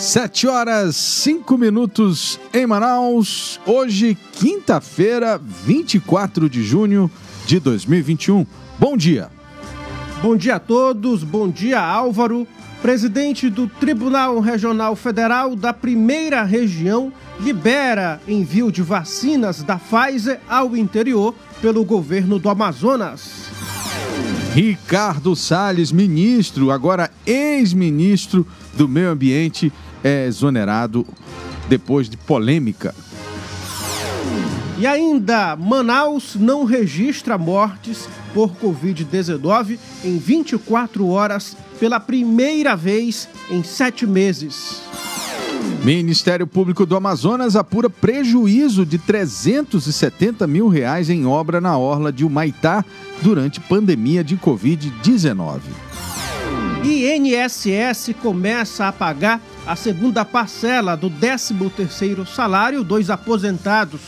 Sete horas, cinco minutos em Manaus. Hoje, quinta-feira, 24 de junho de 2021. Bom dia. Bom dia a todos. Bom dia, Álvaro. Presidente do Tribunal Regional Federal da Primeira Região libera envio de vacinas da Pfizer ao interior pelo governo do Amazonas. Ricardo Salles, ministro, agora ex-ministro do Meio Ambiente, é exonerado depois de polêmica. E ainda, Manaus não registra mortes por Covid-19 em 24 horas pela primeira vez em sete meses. Ministério Público do Amazonas apura prejuízo de 370 mil reais em obra na orla de Humaitá durante pandemia de Covid-19. INSS começa a pagar a segunda parcela do 13º salário dos aposentados.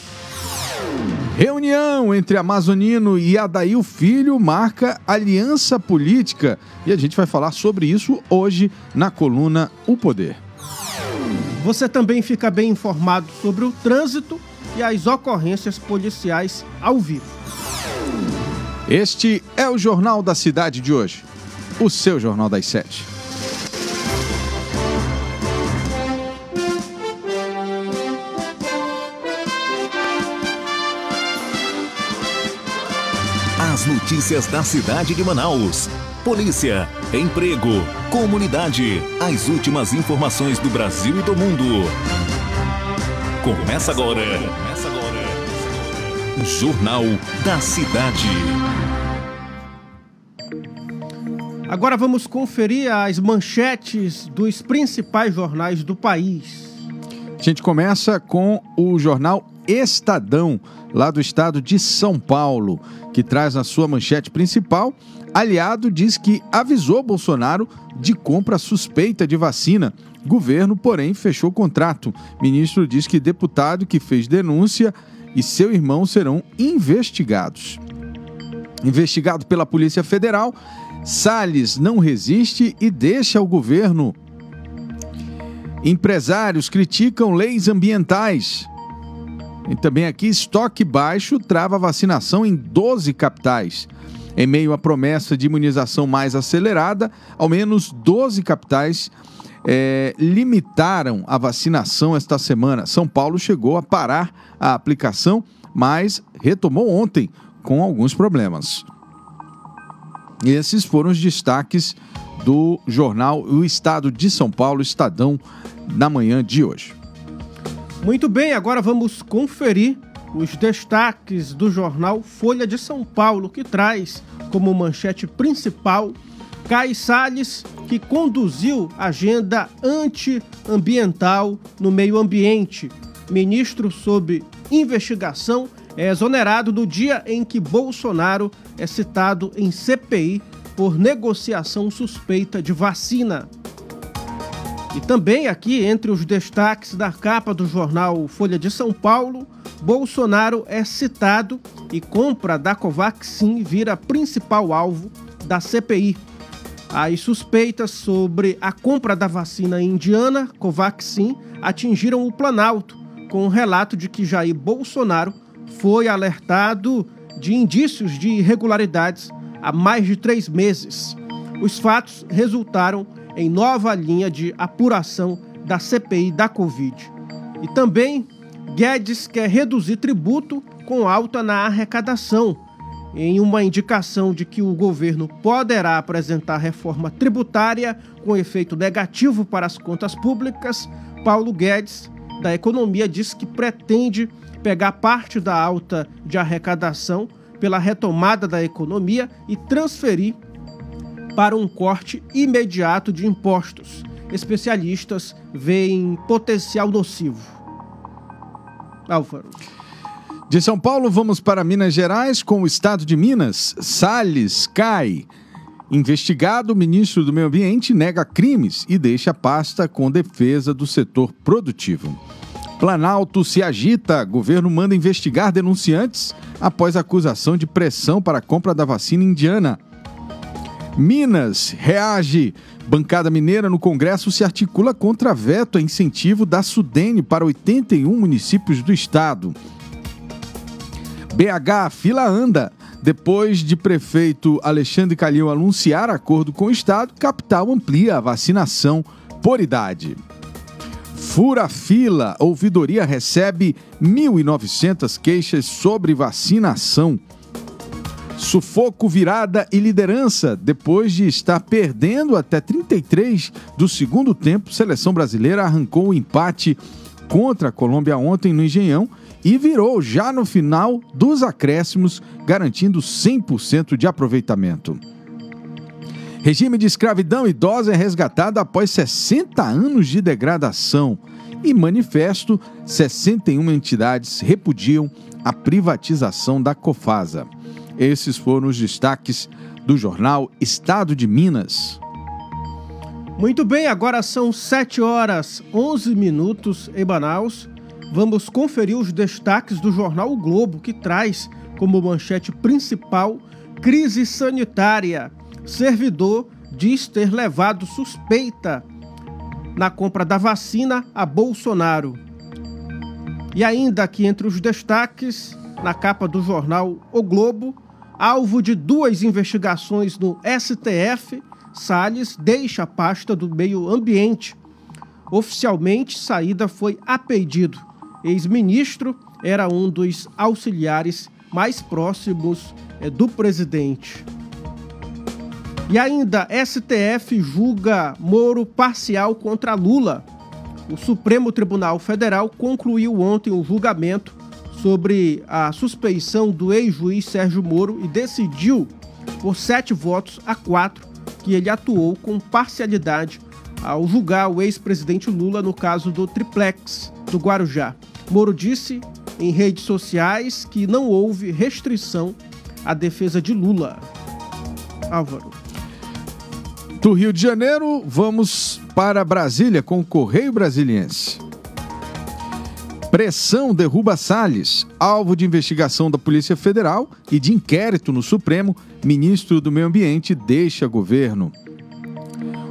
Reunião entre Amazonino e Adail Filho marca aliança política e a gente vai falar sobre isso hoje na coluna O Poder. Você também fica bem informado sobre o trânsito e as ocorrências policiais ao vivo. Este é o Jornal da Cidade de hoje, o seu Jornal das Sete. As notícias da cidade de Manaus. Polícia, emprego, comunidade. As últimas informações do Brasil e do mundo. Começa agora. Começa agora. Jornal da Cidade. Agora vamos conferir as manchetes dos principais jornais do país. A gente começa com o jornal Estadão, lá do estado de São Paulo, que traz na sua manchete principal: aliado diz que avisou Bolsonaro de compra suspeita de vacina. Governo, porém, fechou contrato. Ministro diz que deputado que fez denúncia e seu irmão serão investigados. Investigado pela Polícia Federal, Salles não resiste e deixa o governo. Empresários criticam leis ambientais. E também aqui, estoque baixo trava vacinação em 12 capitais. Em meio à promessa de imunização mais acelerada, ao menos 12 capitais é, limitaram a vacinação esta semana. São Paulo chegou a parar a aplicação, mas retomou ontem com alguns problemas. Esses foram os destaques do jornal O Estado de São Paulo, Estadão, na manhã de hoje. Muito bem, agora vamos conferir os destaques do jornal Folha de São Paulo, que traz como manchete principal Cai Salles, que conduziu agenda antiambiental no meio ambiente. Ministro sob investigação é exonerado no dia em que Bolsonaro é citado em CPI por negociação suspeita de vacina. E também aqui, entre os destaques da capa do jornal Folha de São Paulo, Bolsonaro é citado e compra da Covaxin vira principal alvo da CPI. As suspeitas sobre a compra da vacina indiana Covaxin atingiram o Planalto, com o um relato de que Jair Bolsonaro foi alertado de indícios de irregularidades há mais de três meses. Os fatos resultaram em nova linha de apuração da CPI da Covid. E também Guedes quer reduzir tributo com alta na arrecadação, em uma indicação de que o governo poderá apresentar reforma tributária com efeito negativo para as contas públicas. Paulo Guedes, da Economia, diz que pretende pegar parte da alta de arrecadação pela retomada da economia e transferir para um corte imediato de impostos. Especialistas veem potencial nocivo. Álvaro. De São Paulo, vamos para Minas Gerais com o estado de Minas. Salles cai. Investigado, o ministro do Meio Ambiente nega crimes e deixa pasta com defesa do setor produtivo. Planalto se agita. Governo manda investigar denunciantes após acusação de pressão para a compra da vacina indiana. Minas reage. Bancada mineira no Congresso se articula contra veto a incentivo da Sudene para 81 municípios do estado. BH, fila anda. Depois de prefeito Alexandre Calil anunciar acordo com o Estado, capital amplia a vacinação por idade. Fura fila, ouvidoria recebe 1.900 queixas sobre vacinação. Sufoco, virada e liderança. Depois de estar perdendo até 33 do segundo tempo, seleção brasileira arrancou o empate contra a Colômbia ontem no Engenhão e virou já no final dos acréscimos, garantindo 100% de aproveitamento. Regime de escravidão idosa é resgatado após 60 anos de degradação. E manifesto, 61 entidades repudiam a privatização da Cofasa. Esses foram os destaques do jornal Estado de Minas. Muito bem, agora são 7 horas 11 minutos em Manaus. Vamos conferir os destaques do jornal o Globo, que traz como manchete principal crise sanitária. Servidor diz ter levado suspeita na compra da vacina a Bolsonaro. E ainda aqui entre os destaques, na capa do jornal O Globo, alvo de duas investigações no STF, Salles deixa a pasta do meio ambiente. Oficialmente, saída foi a pedido. Ex-ministro era um dos auxiliares mais próximos é, do presidente. E ainda, STF julga Moro parcial contra Lula. O Supremo Tribunal Federal concluiu ontem o julgamento sobre a suspeição do ex-juiz Sérgio Moro e decidiu, por sete votos a quatro, que ele atuou com parcialidade ao julgar o ex-presidente Lula no caso do triplex do Guarujá. Moro disse em redes sociais que não houve restrição à defesa de Lula. Álvaro. Do Rio de Janeiro, vamos para Brasília com o Correio Brasiliense. Pressão derruba Salles, alvo de investigação da Polícia Federal e de inquérito no Supremo. Ministro do Meio Ambiente deixa governo.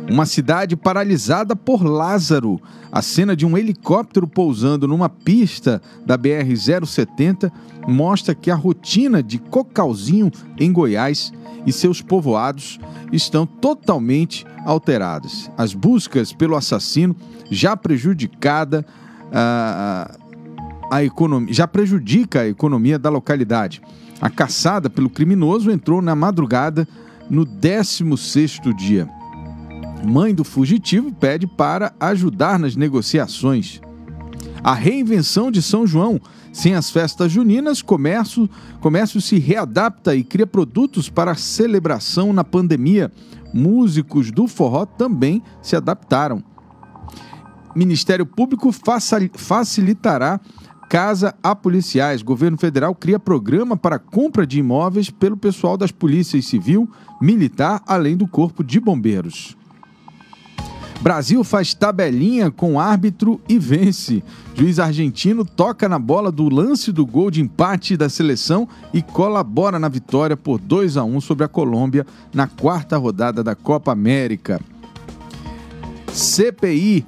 Uma cidade paralisada por Lázaro. A cena de um helicóptero pousando numa pista da BR-070 mostra que a rotina de Cocalzinho em Goiás e seus povoados estão totalmente alteradas. As buscas pelo assassino já prejudicada. Uh, a economia, já prejudica a economia da localidade. A caçada pelo criminoso entrou na madrugada no 16º dia. Mãe do fugitivo pede para ajudar nas negociações. A reinvenção de São João. Sem as festas juninas, comércio, comércio se readapta e cria produtos para celebração na pandemia. Músicos do forró também se adaptaram. Ministério Público facilitará casa a policiais. Governo federal cria programa para compra de imóveis pelo pessoal das polícias civil, militar, além do corpo de bombeiros. Brasil faz tabelinha com árbitro e vence. Juiz argentino toca na bola do lance do gol de empate da seleção e colabora na vitória por 2 a 1 sobre a Colômbia na quarta rodada da Copa América. CPI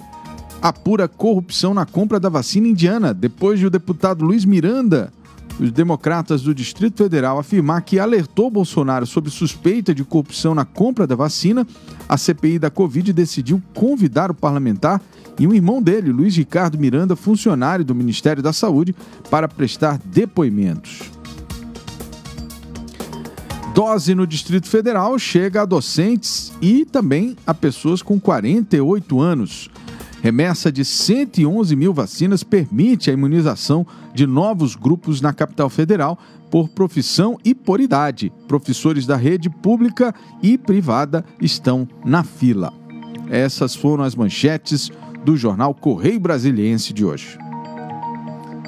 apura corrupção na compra da vacina indiana, depois de o deputado Luiz Miranda, os democratas do Distrito Federal, afirmar que alertou Bolsonaro sobre suspeita de corrupção na compra da vacina, a CPI da Covid decidiu convidar o parlamentar e um irmão dele, Luiz Ricardo Miranda, funcionário do Ministério da Saúde, para prestar depoimentos. Dose no Distrito Federal chega a docentes e também a pessoas com 48 anos. Remessa de 111 mil vacinas permite a imunização de novos grupos na capital federal por profissão e por idade. Professores da rede pública e privada estão na fila. Essas foram as manchetes do jornal Correio Brasiliense de hoje.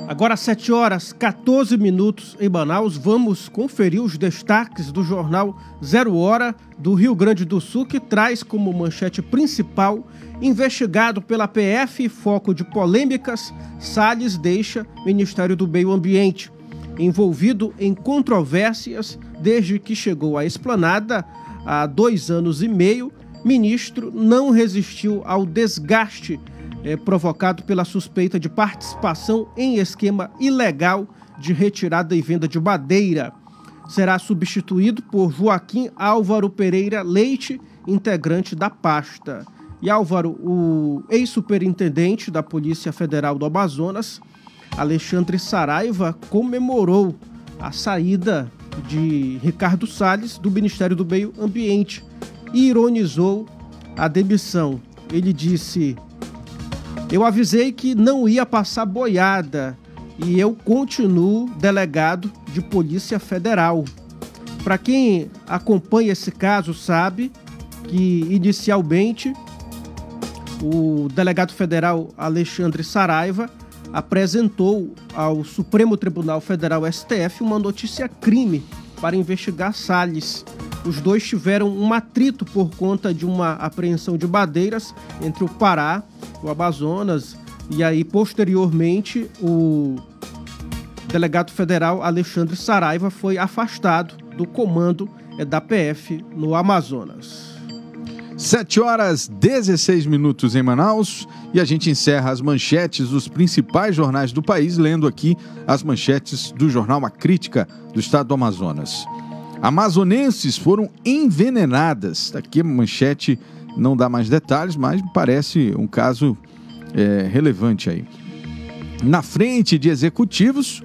Agora, 7 horas 14 minutos em Manaus, vamos conferir os destaques do jornal Zero Hora do Rio Grande do Sul, que traz como manchete principal: investigado pela PF, foco de polêmicas, Salles deixa Ministério do Meio Ambiente. Envolvido em controvérsias desde que chegou à esplanada, há dois anos e meio, ministro não resistiu ao desgaste eh, provocado pela suspeita de participação em esquema ilegal de retirada e venda de madeira. Será substituído por Joaquim Álvaro Pereira Leite, integrante da pasta. E Álvaro, o ex-superintendente da Polícia Federal do Amazonas, Alexandre Saraiva, comemorou a saída de Ricardo Salles do Ministério do Meio Ambiente e ironizou a demissão. Ele disse: Eu avisei que não ia passar boiada e eu continuo delegado de Polícia Federal. Para quem acompanha esse caso, sabe que inicialmente o delegado federal Alexandre Saraiva apresentou ao Supremo Tribunal Federal STF uma notícia crime para investigar Salles. Os dois tiveram um atrito por conta de uma apreensão de madeiras entre o Pará, o Amazonas, e aí posteriormente o delegado federal Alexandre Saraiva foi afastado do comando da PF no Amazonas. 7 horas 16 minutos em Manaus e a gente encerra as manchetes dos principais jornais do país, lendo aqui as manchetes do jornal A Crítica do estado do Amazonas. Amazonenses foram envenenadas. Aqui a manchete não dá mais detalhes, mas parece um caso é, relevante aí. Na frente de executivos,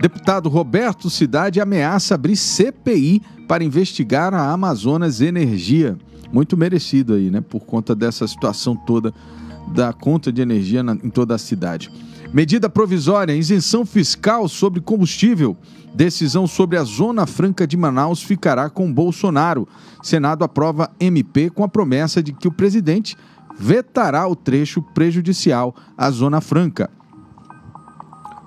deputado Roberto Cidade ameaça abrir CPI para investigar a Amazonas Energia muito merecido aí, né? Por conta dessa situação toda da conta de energia na, em toda a cidade. Medida provisória, isenção fiscal sobre combustível. Decisão sobre a Zona Franca de Manaus ficará com Bolsonaro. Senado aprova MP com a promessa de que o presidente vetará o trecho prejudicial à Zona Franca.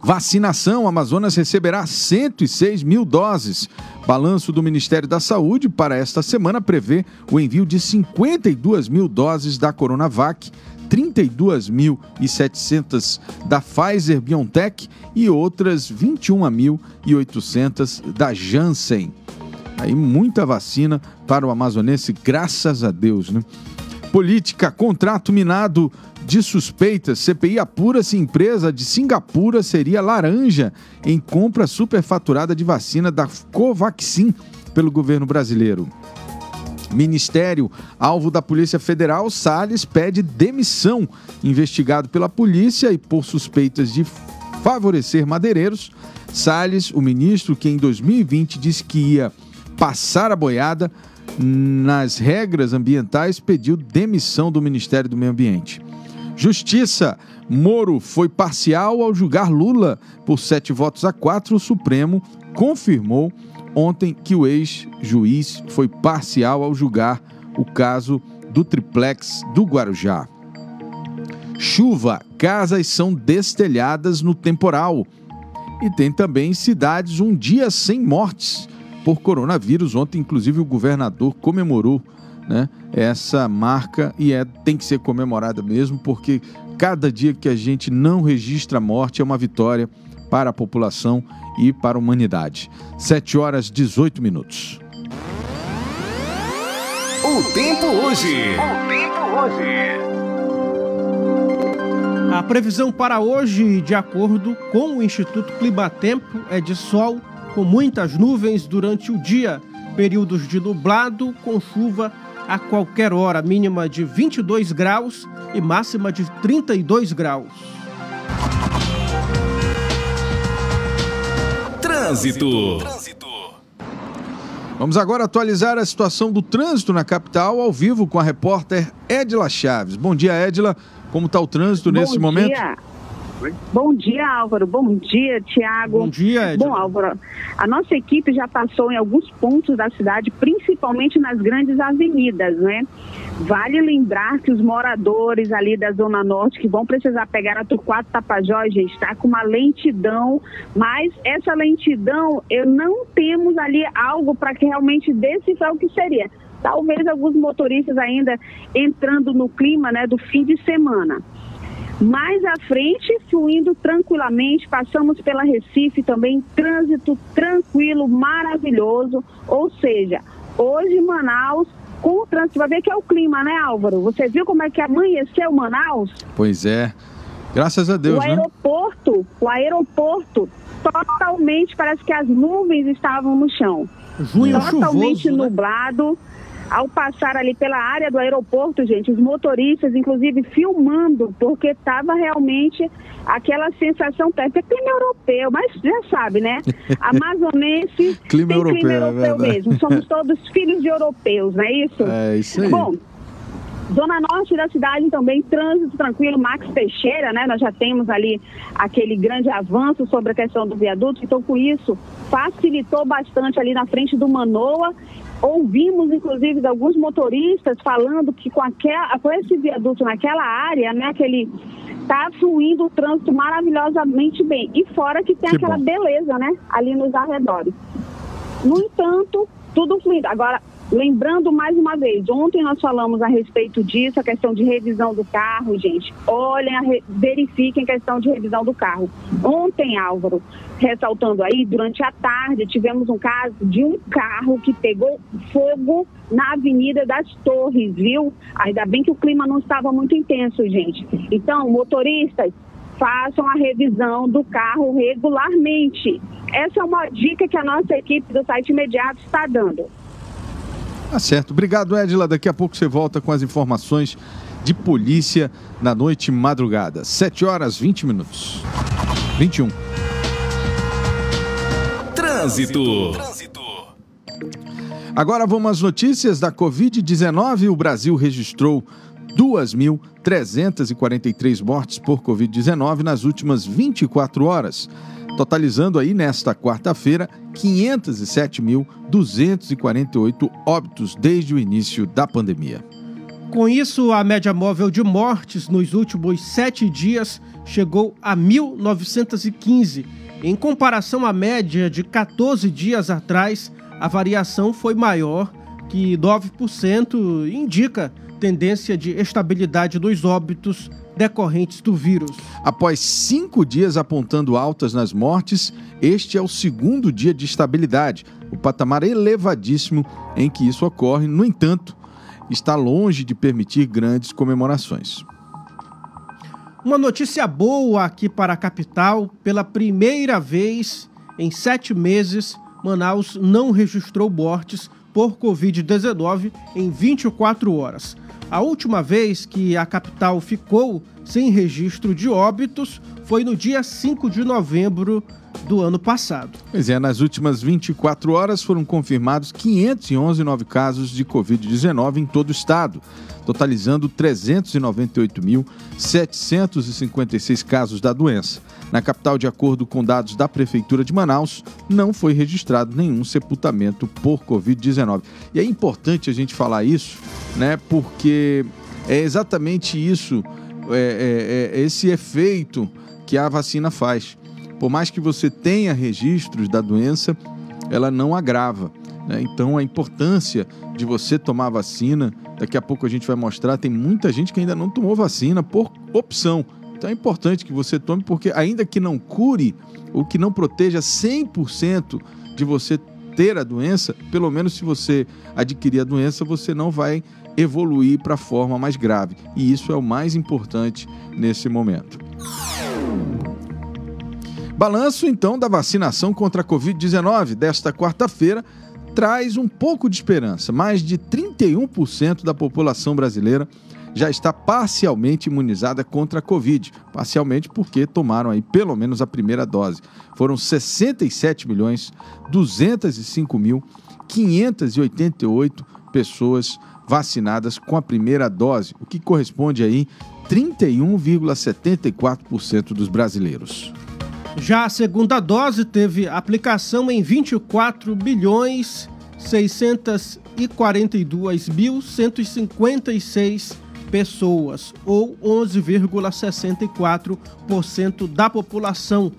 Vacinação: Amazonas receberá 106 mil doses. Balanço do Ministério da Saúde para esta semana prevê o envio de 52 mil doses da Coronavac, 32.700 da Pfizer BioNTech e outras 21.800 da Janssen. Aí muita vacina para o amazonense, graças a Deus, né? Política, contrato minado de suspeitas, CPI apura se empresa de Singapura seria laranja em compra superfaturada de vacina da Covaxin pelo governo brasileiro. Ministério, alvo da Polícia Federal, Salles pede demissão. Investigado pela polícia e por suspeitas de favorecer madeireiros, Salles, o ministro que em 2020 disse que ia passar a boiada nas regras ambientais, pediu demissão do Ministério do Meio Ambiente. Justiça. Moro foi parcial ao julgar Lula por sete votos a quatro. O Supremo confirmou ontem que o ex-juiz foi parcial ao julgar o caso do triplex do Guarujá. Chuva, casas são destelhadas no temporal. E tem também cidades um dia sem mortes por coronavírus. Ontem, inclusive, o governador comemorou né, essa marca e é, tem que ser comemorada mesmo, porque cada dia que a gente não registra morte é uma vitória para a população e para a humanidade. 7 horas 18 minutos. O tempo hoje. O tempo hoje. A previsão para hoje, de acordo com o Instituto Climatempo, é de sol com muitas nuvens durante o dia, períodos de nublado com chuva a qualquer hora, mínima de 22 graus e máxima de 32 graus. Trânsito. Vamos agora atualizar a situação do trânsito na capital ao vivo com a repórter Edila Chaves. Bom dia, Edila. Como está o trânsito Bom nesse dia. momento? Bom dia, Álvaro. Bom dia, Tiago. Bom dia, Edna. Bom, Álvaro, a nossa equipe já passou em alguns pontos da cidade, principalmente nas grandes avenidas, né? Vale lembrar que os moradores ali da Zona Norte que vão precisar pegar a Turquato Tapajós, gente, está com uma lentidão, mas essa lentidão, eu não temos ali algo para que realmente decifrar o que seria. Talvez alguns motoristas ainda entrando no clima né, do fim de semana. Mais à frente, fluindo tranquilamente, passamos pela Recife também, trânsito tranquilo, maravilhoso, ou seja, Hoje, Manaus, com o trânsito, vai ver que é o clima, né, Álvaro? Você viu como é que amanheceu Manaus? Pois é. Graças a Deus, o né? aeroporto, o aeroporto, totalmente parece que as nuvens estavam no chão. Junho totalmente chuvoso, né? Ao passar ali pela área do aeroporto, gente, os motoristas, inclusive, filmando, porque estava realmente aquela sensação térmica. É clima europeu, mas já sabe, né? Amazonense Clima tem europeu, clima é europeu verdade. mesmo. Somos todos filhos de europeus, não é isso? É isso aí. Bom, Zona Norte da cidade também, trânsito tranquilo, Max Teixeira, né? Nós já temos ali aquele grande avanço sobre a questão do viaduto, então com isso facilitou bastante ali na frente do Manoa. Ouvimos, inclusive, de alguns motoristas falando que com, aquela, com esse viaduto naquela área, né, aquele tá fluindo o trânsito maravilhosamente bem. E fora que tem Que aquela bom. beleza, né, ali nos arredores. No entanto, tudo fluindo. Agora, lembrando mais uma vez, ontem nós falamos a respeito disso, a questão de revisão do carro, gente. Olhem, re- verifiquem a questão de revisão do carro. Ontem, Álvaro, ressaltando aí, durante a tarde, tivemos um caso de um carro que pegou fogo na Avenida das Torres, viu? Ainda bem que o clima não estava muito intenso, gente. Então, motoristas, façam a revisão do carro regularmente. Essa é uma dica que a nossa equipe do site imediato está dando. Tá certo. Obrigado, Edila. Daqui a pouco você volta com as informações de polícia na noite madrugada. 7 horas 20 minutos. 21. Trânsito. Agora vamos às notícias da Covid-19. O Brasil registrou 2.343 mortes por Covid-19 nas últimas 24 horas, totalizando aí nesta quarta-feira 507.248 óbitos desde o início da pandemia. Com isso, a média móvel de mortes nos últimos sete dias chegou a 1.915. Em comparação à média de 14 dias atrás, a variação foi maior, que 9% indica tendência de estabilidade dos óbitos decorrentes do vírus. Após cinco dias apontando altas nas mortes, este é o segundo dia de estabilidade, o patamar elevadíssimo em que isso ocorre. No entanto, está longe de permitir grandes comemorações. Uma notícia boa aqui para a capital: pela primeira vez em sete meses, Manaus não registrou mortes por Covid-19 em 24 horas. A última vez que a capital ficou sem registro de óbitos foi no dia 5 de novembro do ano passado. Pois é, nas últimas 24 horas foram confirmados 511 novos casos de Covid-19 em todo o estado, totalizando 398.756 casos da doença. Na capital, de acordo com dados da Prefeitura de Manaus, não foi registrado nenhum sepultamento por Covid-19. E é importante a gente falar isso, né? Porque é exatamente isso, é, é, é esse efeito que a vacina faz. Por mais que você tenha registros da doença, ela não agrava. Né? Então, a importância de você tomar vacina, daqui a pouco a gente vai mostrar, tem muita gente que ainda não tomou vacina por opção. Então, é importante que você tome, porque ainda que não cure, ou que não proteja 100% de você ter a doença, pelo menos se você adquirir a doença, você não vai evoluir para a forma mais grave. E isso é o mais importante nesse momento. Balanço então da vacinação contra a Covid-19 desta quarta-feira traz um pouco de esperança. Mais de 31% da população brasileira já está parcialmente imunizada contra a Covid, parcialmente porque tomaram aí pelo menos a primeira dose. Foram 67 milhões 205 mil 588 pessoas vacinadas com a primeira dose, o que corresponde aí 31,74% dos brasileiros. Já a segunda dose teve aplicação em 24 bilhões 642 mil 156 pessoas, ou 11,64% da população.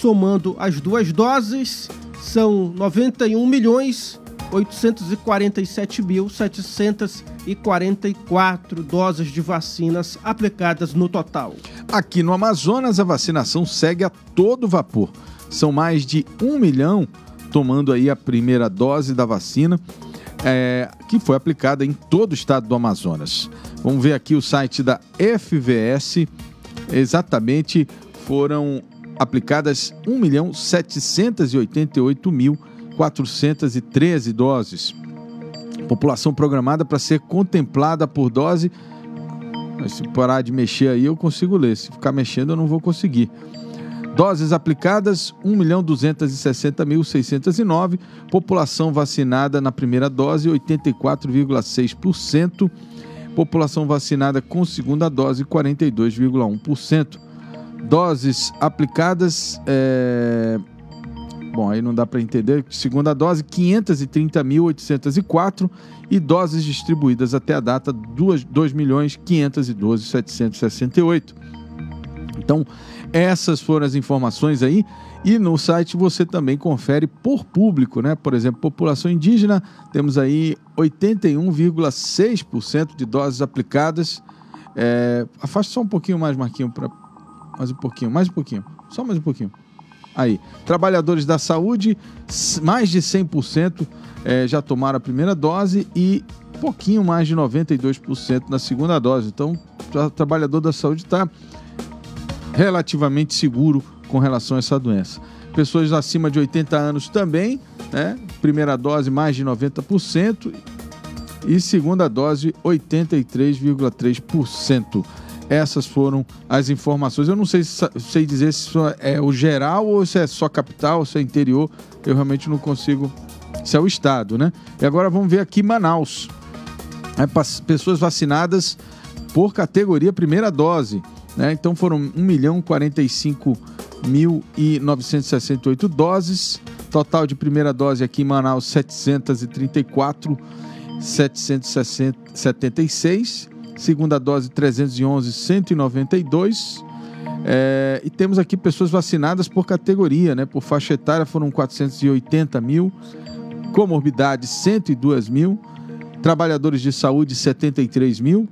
Somando as duas doses, são 91 milhões 847.744 doses de vacinas aplicadas no total. Aqui no Amazonas, a vacinação segue a todo vapor. São mais de um milhão tomando aí a primeira dose da vacina. é, que foi aplicada em todo o estado do Amazonas. Vamos ver aqui o site da FVS. Exatamente foram aplicadas 1.788.413 doses. População programada para ser contemplada por dose. Mas se parar de mexer aí, eu consigo ler. Se ficar mexendo, eu não vou conseguir. Doses aplicadas, 1.260.609. População vacinada na primeira dose, 84,6%. População vacinada com segunda dose, 42,1%. Doses aplicadas, é... bom, aí não dá para entender. Segunda dose, 530.804 e doses distribuídas até a data, 2.512.768. Então, essas foram as informações aí. E no site você também confere por público, né? Por exemplo, população indígena, temos aí 81,6% de doses aplicadas. É, afasta só um pouquinho mais, Marquinho, para mais um pouquinho, mais um pouquinho, só mais um pouquinho. Aí, trabalhadores da saúde, mais de 100% é, já tomaram a primeira dose e pouquinho mais de 92% na segunda dose. Então, o trabalhador da saúde está relativamente seguro com relação a essa doença. Pessoas acima de 80 anos também, né? Primeira dose mais de 90% e segunda dose 83,3%. Essas foram as informações. Eu não sei, sei dizer se é o geral ou se é só capital, ou se é interior. Eu realmente não consigo. Se é o estado, né? E agora vamos ver aqui Manaus. É, pessoas vacinadas por categoria primeira dose. Né? Então foram 1 milhão 45.968 doses. Total de primeira dose aqui em Manaus 734 776. Segunda dose 311 192. É, e temos aqui pessoas vacinadas por categoria, né? Por faixa etária foram 480 mil, comorbidade 102 mil, trabalhadores de saúde 73 mil,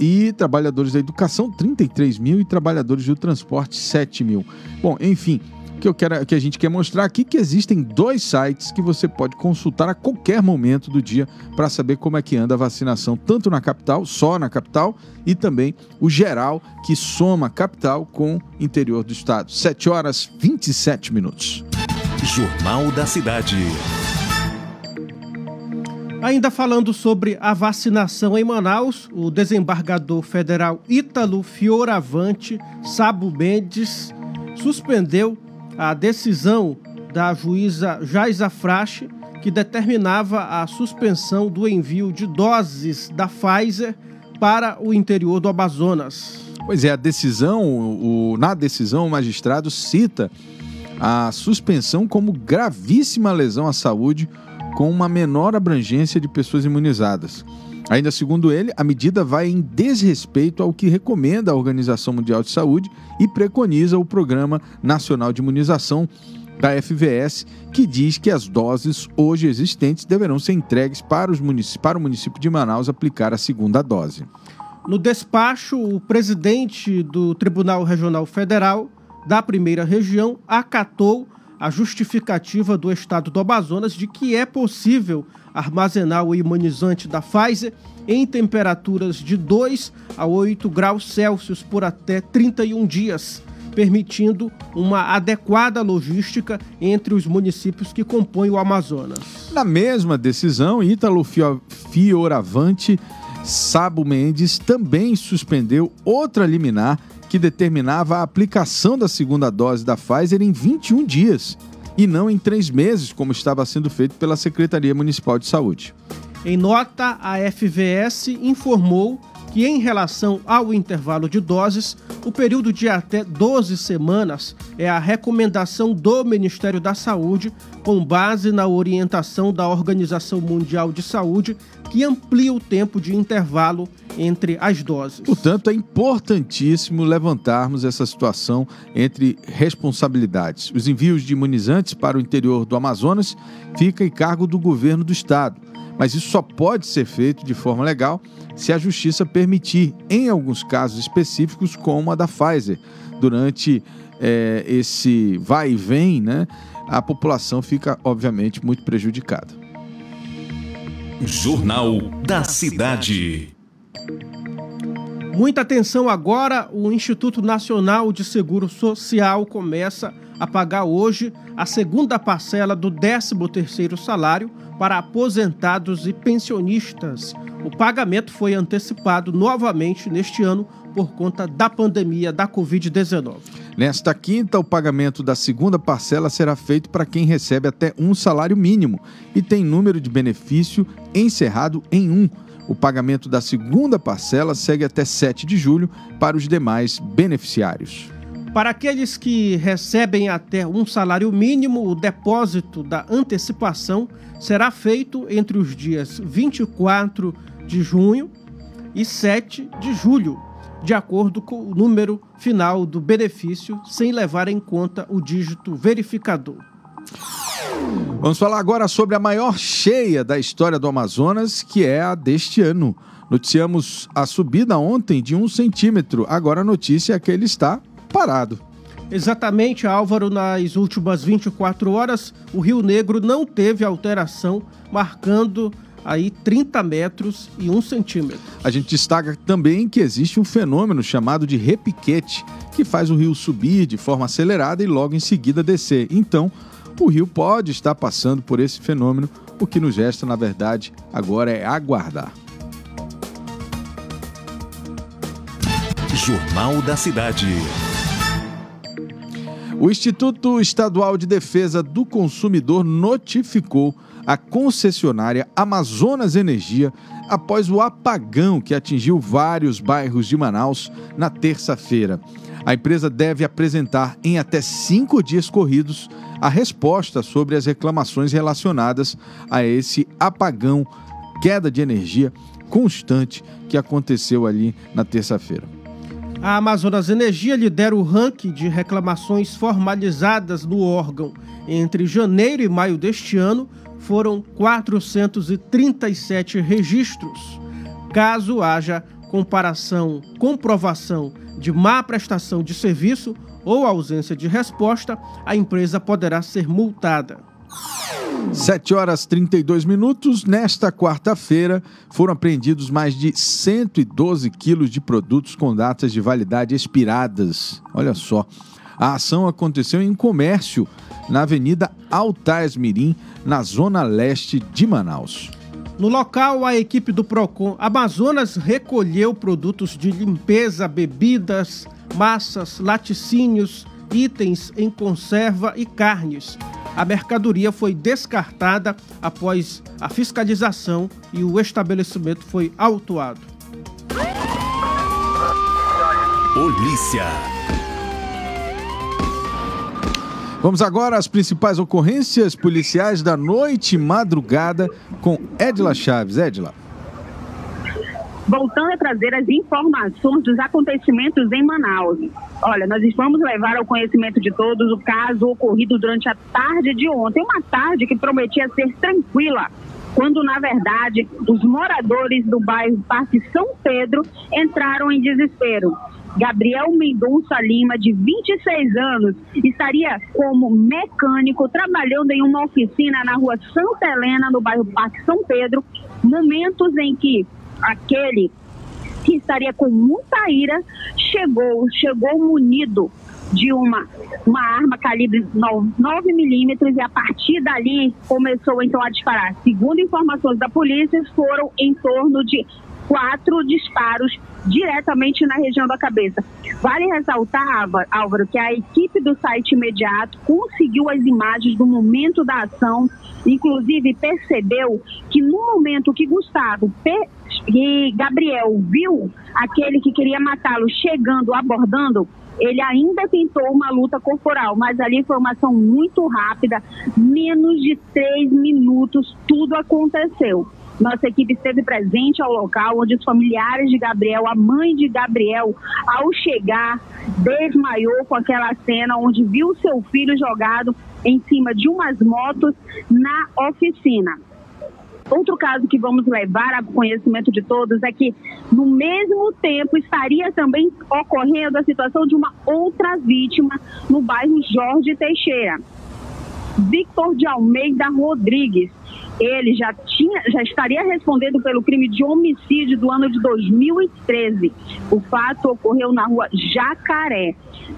e trabalhadores da educação, 33 mil, e trabalhadores do transporte, 7 mil. Bom, enfim, que eu quero que a gente quer mostrar aqui que existem dois sites que você pode consultar a qualquer momento do dia para saber como é que anda a vacinação, tanto na capital, só na capital, e também o geral, que soma capital com interior do estado. 7 horas 27 minutos. Jornal da Cidade. Ainda falando sobre a vacinação em Manaus, o desembargador federal Ítalo Fioravante Sabo Mendes suspendeu a decisão da juíza Jaisa Frache, que determinava a suspensão do envio de doses da Pfizer para o interior do Amazonas. Pois é, a decisão, o, na decisão, o magistrado cita a suspensão como gravíssima lesão à saúde com uma menor abrangência de pessoas imunizadas. Ainda segundo ele, a medida vai em desrespeito ao que recomenda a Organização Mundial de Saúde e preconiza o Programa Nacional de Imunização da FVS, que diz que as doses hoje existentes deverão ser entregues para, os para o município de Manaus aplicar a segunda dose. No despacho, o presidente do Tribunal Regional Federal da primeira região acatou a justificativa do estado do Amazonas de que é possível armazenar o imunizante da Pfizer em temperaturas de 2 a 8 graus Celsius por até 31 dias, permitindo uma adequada logística entre os municípios que compõem o Amazonas. Na mesma decisão, Ítalo Fioravante Sabo Mendes também suspendeu outra liminar que determinava a aplicação da segunda dose da Pfizer em 21 dias e não em três meses, como estava sendo feito pela Secretaria Municipal de Saúde. Em nota, a FVS informou que, em relação ao intervalo de doses, o período de até 12 semanas é a recomendação do Ministério da Saúde, com base na orientação da Organização Mundial de Saúde, que amplia o tempo de intervalo entre as doses. Portanto, é importantíssimo levantarmos essa situação entre responsabilidades. Os envios de imunizantes para o interior do Amazonas fica em cargo do governo do estado, mas isso só pode ser feito de forma legal se a justiça permitir, em alguns casos específicos, como a da Pfizer. Durante é, esse vai e vem, né, a população fica, obviamente, muito prejudicada. Jornal da Cidade. Muita atenção agora, o Instituto Nacional de Seguro Social começa a pagar hoje a segunda parcela do 13º salário para aposentados e pensionistas. O pagamento foi antecipado novamente neste ano por conta da pandemia da Covid-19. Nesta quinta, o pagamento da segunda parcela será feito para quem recebe até um salário mínimo e tem número de benefício encerrado em um. O pagamento da segunda parcela segue até 7 de julho para os demais beneficiários. Para aqueles que recebem até um salário mínimo, o depósito da antecipação será feito entre os dias 24 de junho e 7 de julho, de acordo com o número final do benefício, sem levar em conta o dígito verificador. Vamos falar agora sobre a maior cheia da história do Amazonas, que é a deste ano. Noticiamos a subida ontem de um centímetro. Agora a notícia é que ele está parado. Exatamente, Álvaro, nas últimas 24 horas, o Rio Negro não teve alteração, marcando aí 30 metros e 1 centímetro. A gente destaca também que existe um fenômeno chamado de repiquete, que faz o rio subir de forma acelerada e logo em seguida descer. Então, o rio pode estar passando por esse fenômeno, o que nos resta, na verdade, agora é aguardar. Jornal da Cidade. O Instituto Estadual de Defesa do Consumidor notificou a concessionária Amazonas Energia após o apagão que atingiu vários bairros de Manaus na terça-feira. A empresa deve apresentar em até cinco dias corridos a resposta sobre as reclamações relacionadas a esse apagão, queda de energia constante que aconteceu ali na terça-feira. A Amazonas Energia lidera o ranking de reclamações formalizadas no órgão. Entre janeiro e maio deste ano, foram 437 registros. Caso haja comparação, comprovação de má prestação de serviço ou ausência de resposta, a empresa poderá ser multada. 7 horas 32 minutos. Nesta quarta-feira, foram apreendidos mais de 112 quilos de produtos com datas de validade expiradas. Olha só. A ação aconteceu em comércio na Avenida Altais Mirim, na zona leste de Manaus. No local, a equipe do Procon Amazonas recolheu produtos de limpeza, bebidas, massas, laticínios, itens em conserva e carnes a mercadoria foi descartada após a fiscalização e o estabelecimento foi autuado. Polícia. Vamos agora às principais ocorrências policiais da noite e madrugada com Edila Chaves. Edila voltando a trazer as informações dos acontecimentos em Manaus. Olha, nós vamos levar ao conhecimento de todos o caso ocorrido durante a tarde de ontem, uma tarde que prometia ser tranquila, quando na verdade os moradores do bairro Parque São Pedro entraram em desespero. Gabriel Mendonça Lima, de 26 anos, estaria como mecânico trabalhando em uma oficina na rua Santa Helena, no bairro Parque São Pedro, momentos em que aquele que estaria com muita ira chegou, chegou munido de uma, uma arma calibre 9 milímetros e a partir dali começou então a disparar. Segundo informações da polícia, foram em torno de quatro disparos diretamente na região da cabeça. Vale ressaltar, Álvaro, que a equipe do site imediato conseguiu as imagens do momento da ação, inclusive percebeu que no momento que Gustavo e Gabriel viu aquele que queria matá-lo chegando, abordando, ele ainda tentou uma luta corporal, mas ali foi uma ação muito rápida, menos de três minutos, tudo aconteceu. Nossa equipe esteve presente ao local onde os familiares de Gabriel, a mãe de Gabriel, ao chegar, desmaiou com aquela cena onde viu seu filho jogado em cima de umas motos na oficina. Outro caso que vamos levar a conhecimento de todos é que, no mesmo tempo, estaria também ocorrendo a situação de uma outra vítima no bairro Jorge Teixeira. Victor de Almeida Rodrigues, ele já tinha, já estaria respondendo pelo crime de homicídio do ano de 2013. O fato ocorreu na rua Jacaré.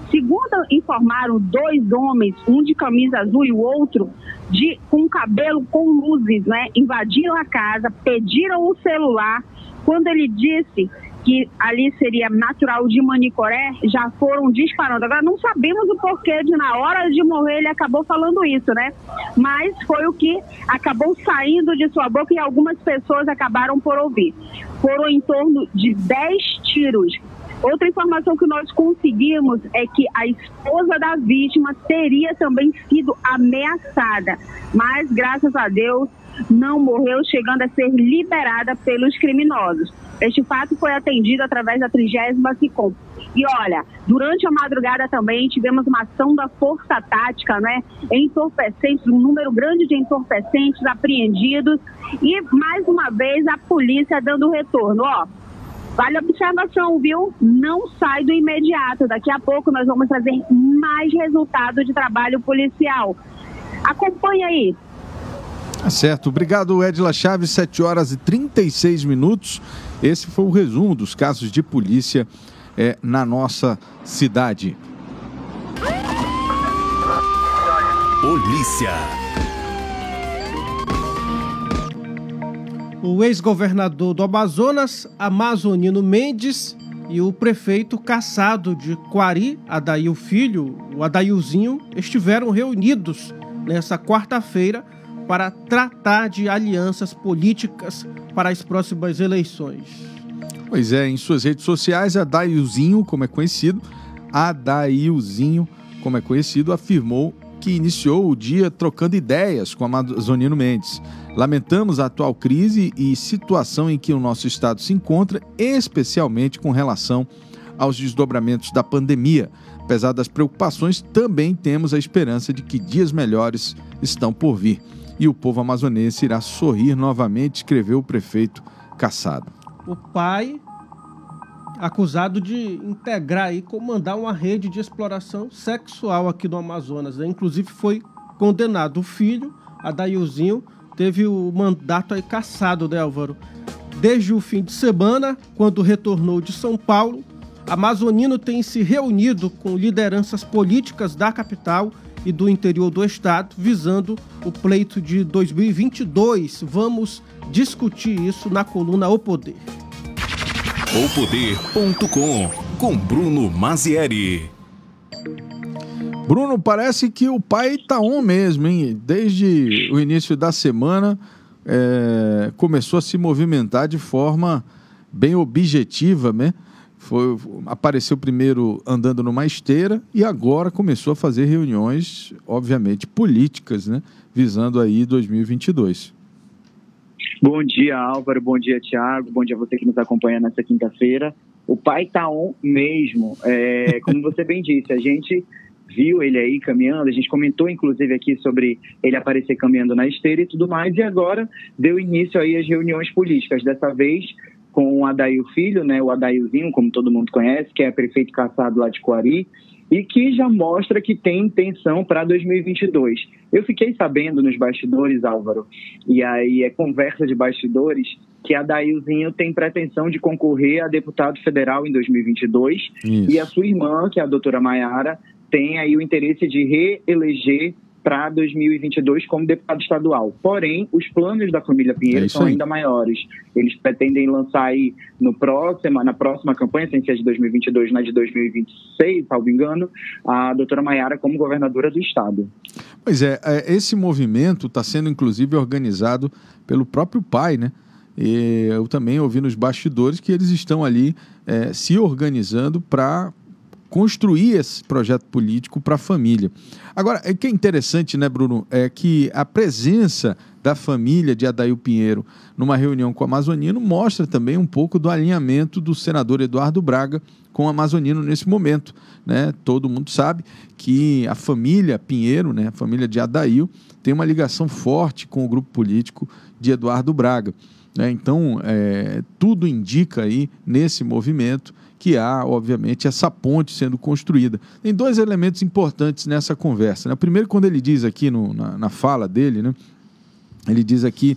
Segundo informaram dois homens, um de camisa azul e o outro de com cabelo com luzes, né? Invadiram a casa, pediram o celular. Quando ele disse que ali seria natural de Manicoré, já foram disparando. Agora, não sabemos o porquê de, na hora de morrer, ele acabou falando isso, né? Mas foi o que acabou saindo de sua boca e algumas pessoas acabaram por ouvir. Foram em torno de 10 tiros. Outra informação que nós conseguimos é que a esposa da vítima teria também sido ameaçada, mas graças a Deus não morreu, chegando a ser liberada pelos criminosos. Este fato foi atendido através da 30 SICOM. E olha, durante a madrugada também tivemos uma ação da Força Tática, né? Entorpecentes, um número grande de entorpecentes apreendidos. E mais uma vez a polícia dando retorno. Ó, Vale a observação, viu? Não sai do imediato. Daqui a pouco nós vamos trazer mais resultado de trabalho policial. Acompanhe aí. Tá certo. Obrigado, Edila Chaves. 7 horas e 36 minutos. Esse foi o resumo dos casos de polícia é, na nossa cidade. Polícia. O ex-governador do Amazonas, Amazonino Mendes, e o prefeito caçado de Quari, Adail Filho, o Adailzinho, estiveram reunidos nessa quarta-feira para tratar de alianças políticas para as próximas eleições. Pois é, em suas redes sociais, Adailzinho, como é conhecido, Adailzinho, como é conhecido, afirmou que iniciou o dia trocando ideias com Amazonino Mendes. Lamentamos a atual crise e situação em que o nosso estado se encontra, especialmente com relação aos desdobramentos da pandemia. Apesar das preocupações, também temos a esperança de que dias melhores estão por vir e o povo amazonense irá sorrir novamente, escreveu o prefeito Caçado. O pai acusado de integrar e comandar uma rede de exploração sexual aqui no Amazonas. Né? Inclusive foi condenado. O filho, Adailzinho, teve o mandato aí caçado, né, Álvaro? Desde o fim de semana, quando retornou de São Paulo, Amazonino tem se reunido com lideranças políticas da capital e do interior do estado, visando o pleito de 2022. Vamos discutir isso na coluna O Poder. Opoder.com com Bruno Mazieri. Bruno, parece que o pai tá on mesmo, hein? Desde o início da semana é, começou a se movimentar de forma bem objetiva, né? Foi, apareceu primeiro andando numa esteira e agora começou a fazer reuniões, obviamente, políticas, né? Visando aí 2022. Bom dia, Álvaro. Bom dia, Tiago. Bom dia a você que nos acompanha nessa quinta-feira. O pai tá on mesmo. É, como você bem disse, a gente viu ele aí caminhando, a gente comentou inclusive aqui sobre ele aparecer caminhando na esteira e tudo mais, e agora deu início aí às reuniões políticas. Dessa vez com o Adail Filho, né, o Adailzinho, como todo mundo conhece, que é prefeito caçado lá de Coari, e que já mostra que tem intenção para 2022. Eu fiquei sabendo nos bastidores, Álvaro, e aí é conversa de bastidores, que a Dailzinho tem pretensão de concorrer a deputado federal em 2022 Isso. e a sua irmã, que é a doutora Maiara, tem aí o interesse de reeleger para 2022 como deputado estadual. Porém, os planos da família Pinheiro é são ainda maiores. Eles pretendem lançar aí no próximo, na próxima campanha, sem ser de 2022, na de 2026, salvo engano, a doutora Maiara como governadora do estado. Pois é, é esse movimento está sendo inclusive organizado pelo próprio pai, né? E eu também ouvi nos bastidores que eles estão ali é, se organizando para construir esse projeto político para a família. Agora, o que é interessante, né, Bruno, é que a presença da família de Adail Pinheiro numa reunião com o Amazonino mostra também um pouco do alinhamento do senador Eduardo Braga com o Amazonino nesse momento. Né? Todo mundo sabe que a família Pinheiro, né, a família de Adail, tem uma ligação forte com o grupo político de Eduardo Braga. Né? Então, é, tudo indica aí nesse movimento que há, obviamente, essa ponte sendo construída. Tem dois elementos importantes nessa conversa. Né? Primeiro, quando ele diz aqui no, na, na fala dele, né, Ele diz aqui.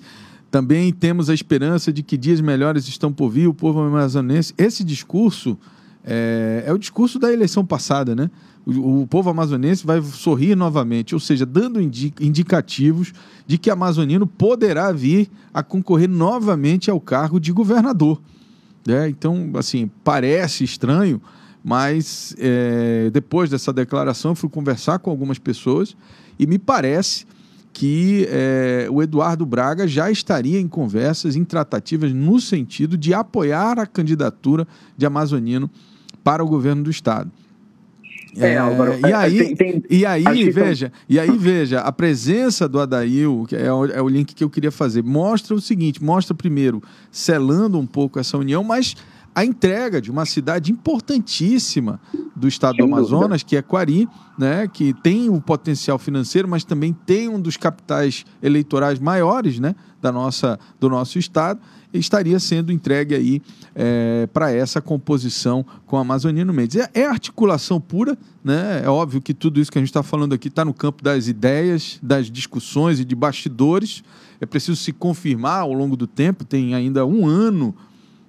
Também temos a esperança de que dias melhores estão por vir, o povo amazonense. Esse discurso é, é o discurso da eleição passada, né? O, o, povo amazonense vai sorrir novamente, ou seja, dando indi indicativos de que amazonino poderá vir a concorrer novamente ao cargo de governador. É, então, assim, parece estranho, mas é, depois dessa declaração, fui conversar com algumas pessoas e me parece que é, o Eduardo Braga já estaria em conversas, em tratativas, no sentido de apoiar a candidatura de Amazonino para o governo do Estado. É, Álvaro, e aí, tem, tem, e aí veja, e aí veja, a presença do Adail, que é o, é o link que eu queria fazer, mostra o seguinte, mostra primeiro selando um pouco essa união, mas a entrega de uma cidade importantíssima do estado Sem do Amazonas, dúvida. que é Quari, né, que tem o potencial financeiro, mas também tem um dos capitais eleitorais maiores né, da nossa, do nosso estado, estaria sendo entregue aí é, para essa composição com Amazonino Mendes. É, é, articulação pura, né? É óbvio que tudo isso que a gente está falando aqui está no campo das ideias, das discussões e de bastidores. É preciso se confirmar ao longo do tempo, tem ainda um ano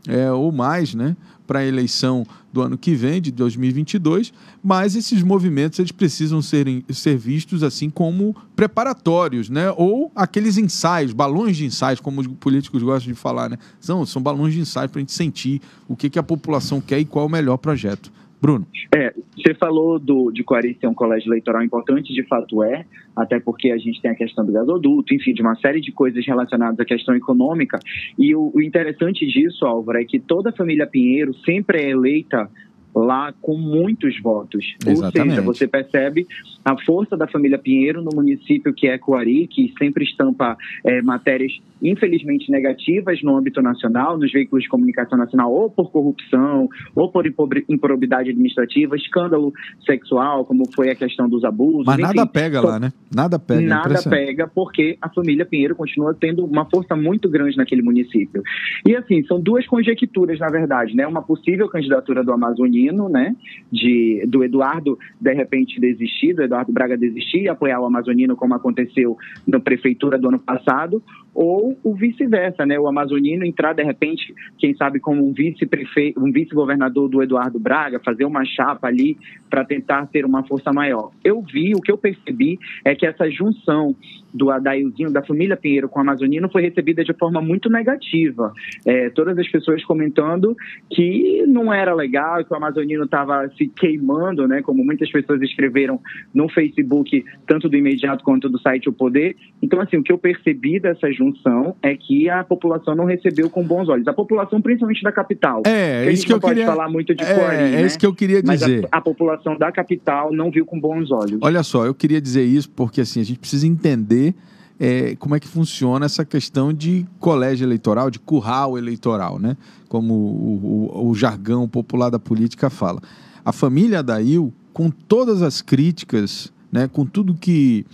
é, ou mais, né, para a eleição do ano que vem, de 2022, mas esses movimentos eles precisam serem, ser vistos assim como preparatórios, né? ou aqueles ensaios, balões de ensaios, como os políticos gostam de falar. Né? São, são balões de ensaio para a gente sentir o que, que a população quer e qual é o melhor projeto. Bruno. É, você falou do, de Coari ser um colégio eleitoral importante, de fato é, até porque a gente tem a questão do gasoduto, enfim, de uma série de coisas relacionadas à questão econômica. E o, o interessante disso, Álvaro, é que toda a família Pinheiro sempre é eleita lá com muitos votos. Exatamente. Ou seja, você percebe a força da família Pinheiro no município que é Coari, que sempre estampa é, matérias infelizmente negativas no âmbito nacional, nos veículos de comunicação nacional, ou por corrupção, ou por improbidade administrativa, escândalo sexual, como foi a questão dos abusos. Mas enfim, nada pega lá, né? Nada pega. Nada pega, porque a família Pinheiro continua tendo uma força muito grande naquele município. E assim, são duas conjecturas, na verdade, né? Uma possível candidatura do Né? De, do Eduardo, de repente, desistir, do Eduardo Braga desistir e apoiar o Amazonino, como aconteceu na prefeitura do ano passado, ou o vice-versa, né? O Amazonino entrar, de repente, quem sabe, como um vice-prefeito, um vice-governador do Eduardo Braga, fazer uma chapa ali para tentar ter uma força maior. Eu vi, o que eu percebi é que essa junção do Adailzinho, da família Pinheiro com o Amazonino foi recebida de forma muito negativa. É, todas as pessoas comentando que não era legal, que o Amazonino estava se queimando, né, como muitas pessoas escreveram no Facebook, tanto do imediato quanto do site O Poder. Então, assim, o que eu percebi dessa junção é que a população não recebeu com bons olhos. A população, principalmente da capital. É, é isso que eu queria falar muito de é, é isso que eu queria dizer. A, a população da capital não viu com bons olhos. Olha só, eu queria dizer isso porque assim a gente precisa entender é, como é que funciona essa questão de colégio eleitoral, de curral eleitoral, né? como o, o, o jargão popular da política fala. A família Adail, com todas as críticas, né, com tudo que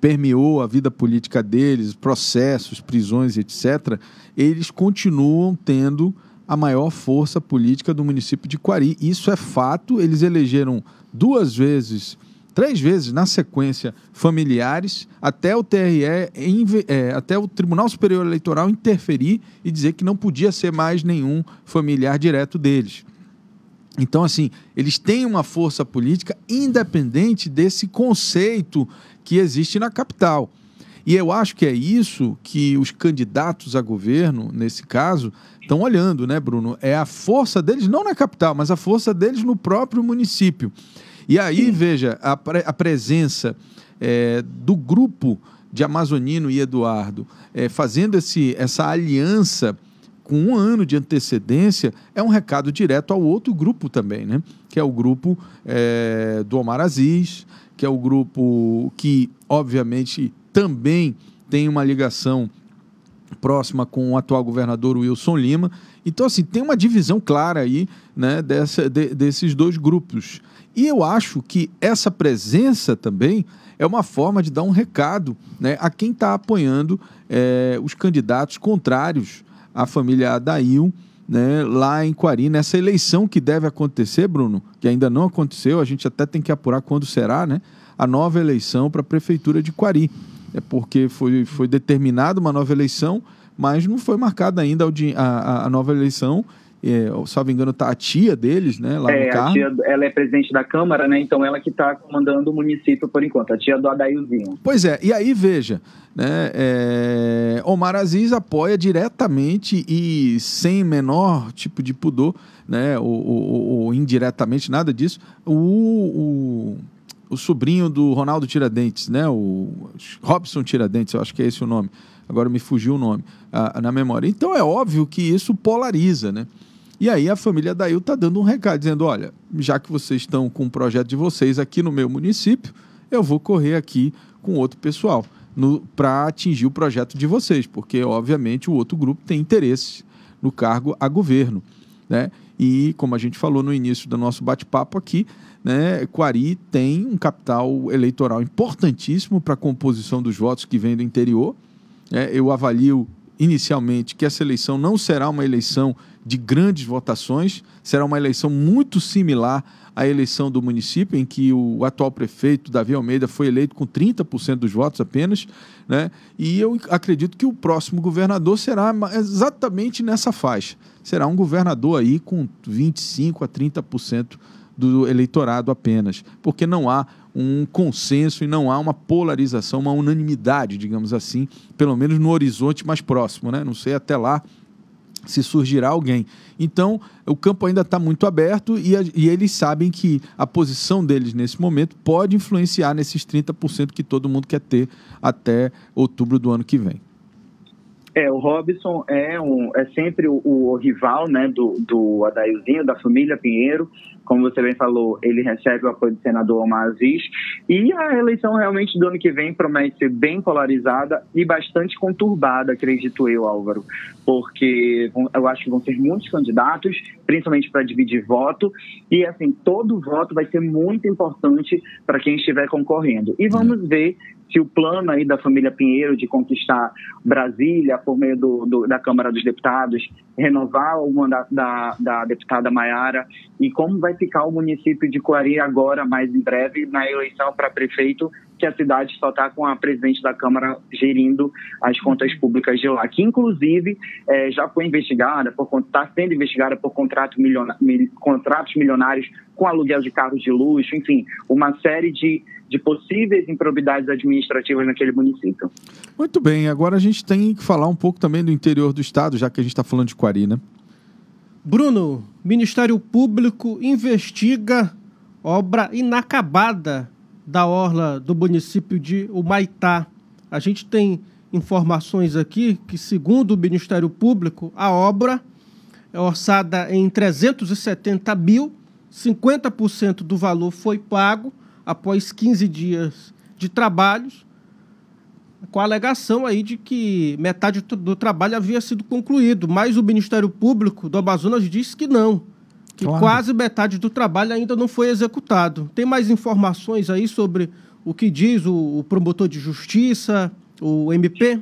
permeou a vida política deles, processos, prisões, etc., eles continuam tendo a maior força política do município de Quari. Isso é fato, eles elegeram duas vezes três vezes na sequência familiares até o TRE, é, até o Tribunal Superior Eleitoral interferir e dizer que não podia ser mais nenhum familiar direto deles. Então, assim, eles têm uma força política independente desse conceito que existe na capital. E eu acho que é isso que os candidatos a governo, nesse caso, estão olhando, né, Bruno? É a força deles, não na capital, mas a força deles no próprio município. E aí, Sim. veja, a, a presença é, do grupo de Amazonino e Eduardo é, fazendo esse, essa aliança com um ano de antecedência é um recado direto ao outro grupo também, né? que é o grupo é, do Omar Aziz, que é o grupo que, obviamente, também tem uma ligação próxima com o atual governador Wilson Lima. Então, assim, tem uma divisão clara aí né, dessa, de, desses dois grupos. E eu acho que essa presença também é uma forma de dar um recado né, a quem está apoiando é, os candidatos contrários à família Adail né, lá em Quari, nessa eleição que deve acontecer, Bruno, que ainda não aconteceu, a gente até tem que apurar quando será, né, a nova eleição para a Prefeitura de Quari. é porque foi, foi determinada uma nova eleição, mas não foi marcada ainda a, a, a nova eleição é, salvo engano, está a tia deles, né? Lá é, no carro. Tia, ela é presidente da Câmara, né? Então ela que está comandando o município por enquanto, a tia do Adailzinho. Pois é, e aí veja, né? É, Omar Aziz apoia diretamente e sem menor tipo de pudor, né? Ou, ou, ou indiretamente, nada disso, o, o, o, sobrinho do Ronaldo Tiradentes, né? O Robson Tiradentes, eu acho que é esse o nome. Agora me fugiu o nome a, na memória. Então é óbvio que isso polariza, né? E aí a família Dail está dando um recado, dizendo: olha, já que vocês estão com o projeto de vocês aqui no meu município, eu vou correr aqui com outro pessoal para atingir o projeto de vocês, porque obviamente o outro grupo tem interesse no cargo a governo. Né? E como a gente falou no início do nosso bate-papo aqui, né, Quari tem um capital eleitoral importantíssimo para a composição dos votos que vem do interior. Né? Eu avalio inicialmente que essa eleição não será uma eleição de grandes votações, será uma eleição muito similar à eleição do município, em que o atual prefeito, Davi Almeida, foi eleito com 30% dos votos apenas, né? e eu acredito que o próximo governador será exatamente nessa faixa. Será um governador aí com 25% a 30% do eleitorado apenas, porque não há um consenso e não há uma polarização, uma unanimidade, digamos assim, pelo menos no horizonte mais próximo, né? Não sei até lá se surgirá alguém. Então, o campo ainda está muito aberto e, a, e, eles sabem que a posição deles nesse momento pode influenciar nesses 30% que todo mundo quer ter até outubro do ano que vem. É, o Robson é, um, é sempre o, o rival né, do, do Adailzinho, da família Pinheiro. Como você bem falou, ele recebe o apoio do senador Omar Aziz. E a eleição realmente do ano que vem promete ser bem polarizada e bastante conturbada, acredito eu, Álvaro. Porque eu acho que vão ser muitos candidatos, principalmente para dividir voto. E, assim, todo voto vai ser muito importante para quem estiver concorrendo. E vamos ver se o plano aí da família Pinheiro de conquistar Brasília por meio do, do, da Câmara dos Deputados, renovar o mandato da, da deputada Maiara e como vai ficar o município de Coari agora, mais em breve, na eleição para prefeito, que a cidade só está com a presidente da Câmara gerindo as contas públicas de lá, que inclusive é, já foi investigada, está sendo investigada por contrato milionário, contratos milionários com aluguel de carros de luxo, enfim, uma série de de possíveis improbidades administrativas naquele município. Muito bem, agora a gente tem que falar um pouco também do interior do estado, já que a gente está falando de Quari, né? Bruno, Ministério Público investiga obra inacabada da orla do município de Humaitá. A gente tem informações aqui que, segundo o Ministério Público, a obra é orçada em 370 mil, 50% do valor foi pago após 15 dias de trabalhos, com a alegação aí de que metade do trabalho havia sido concluído, mas o Ministério Público do Amazonas disse que não, que claro. quase metade do trabalho ainda não foi executado. Tem mais informações aí sobre o que diz o, o promotor de justiça, o MP?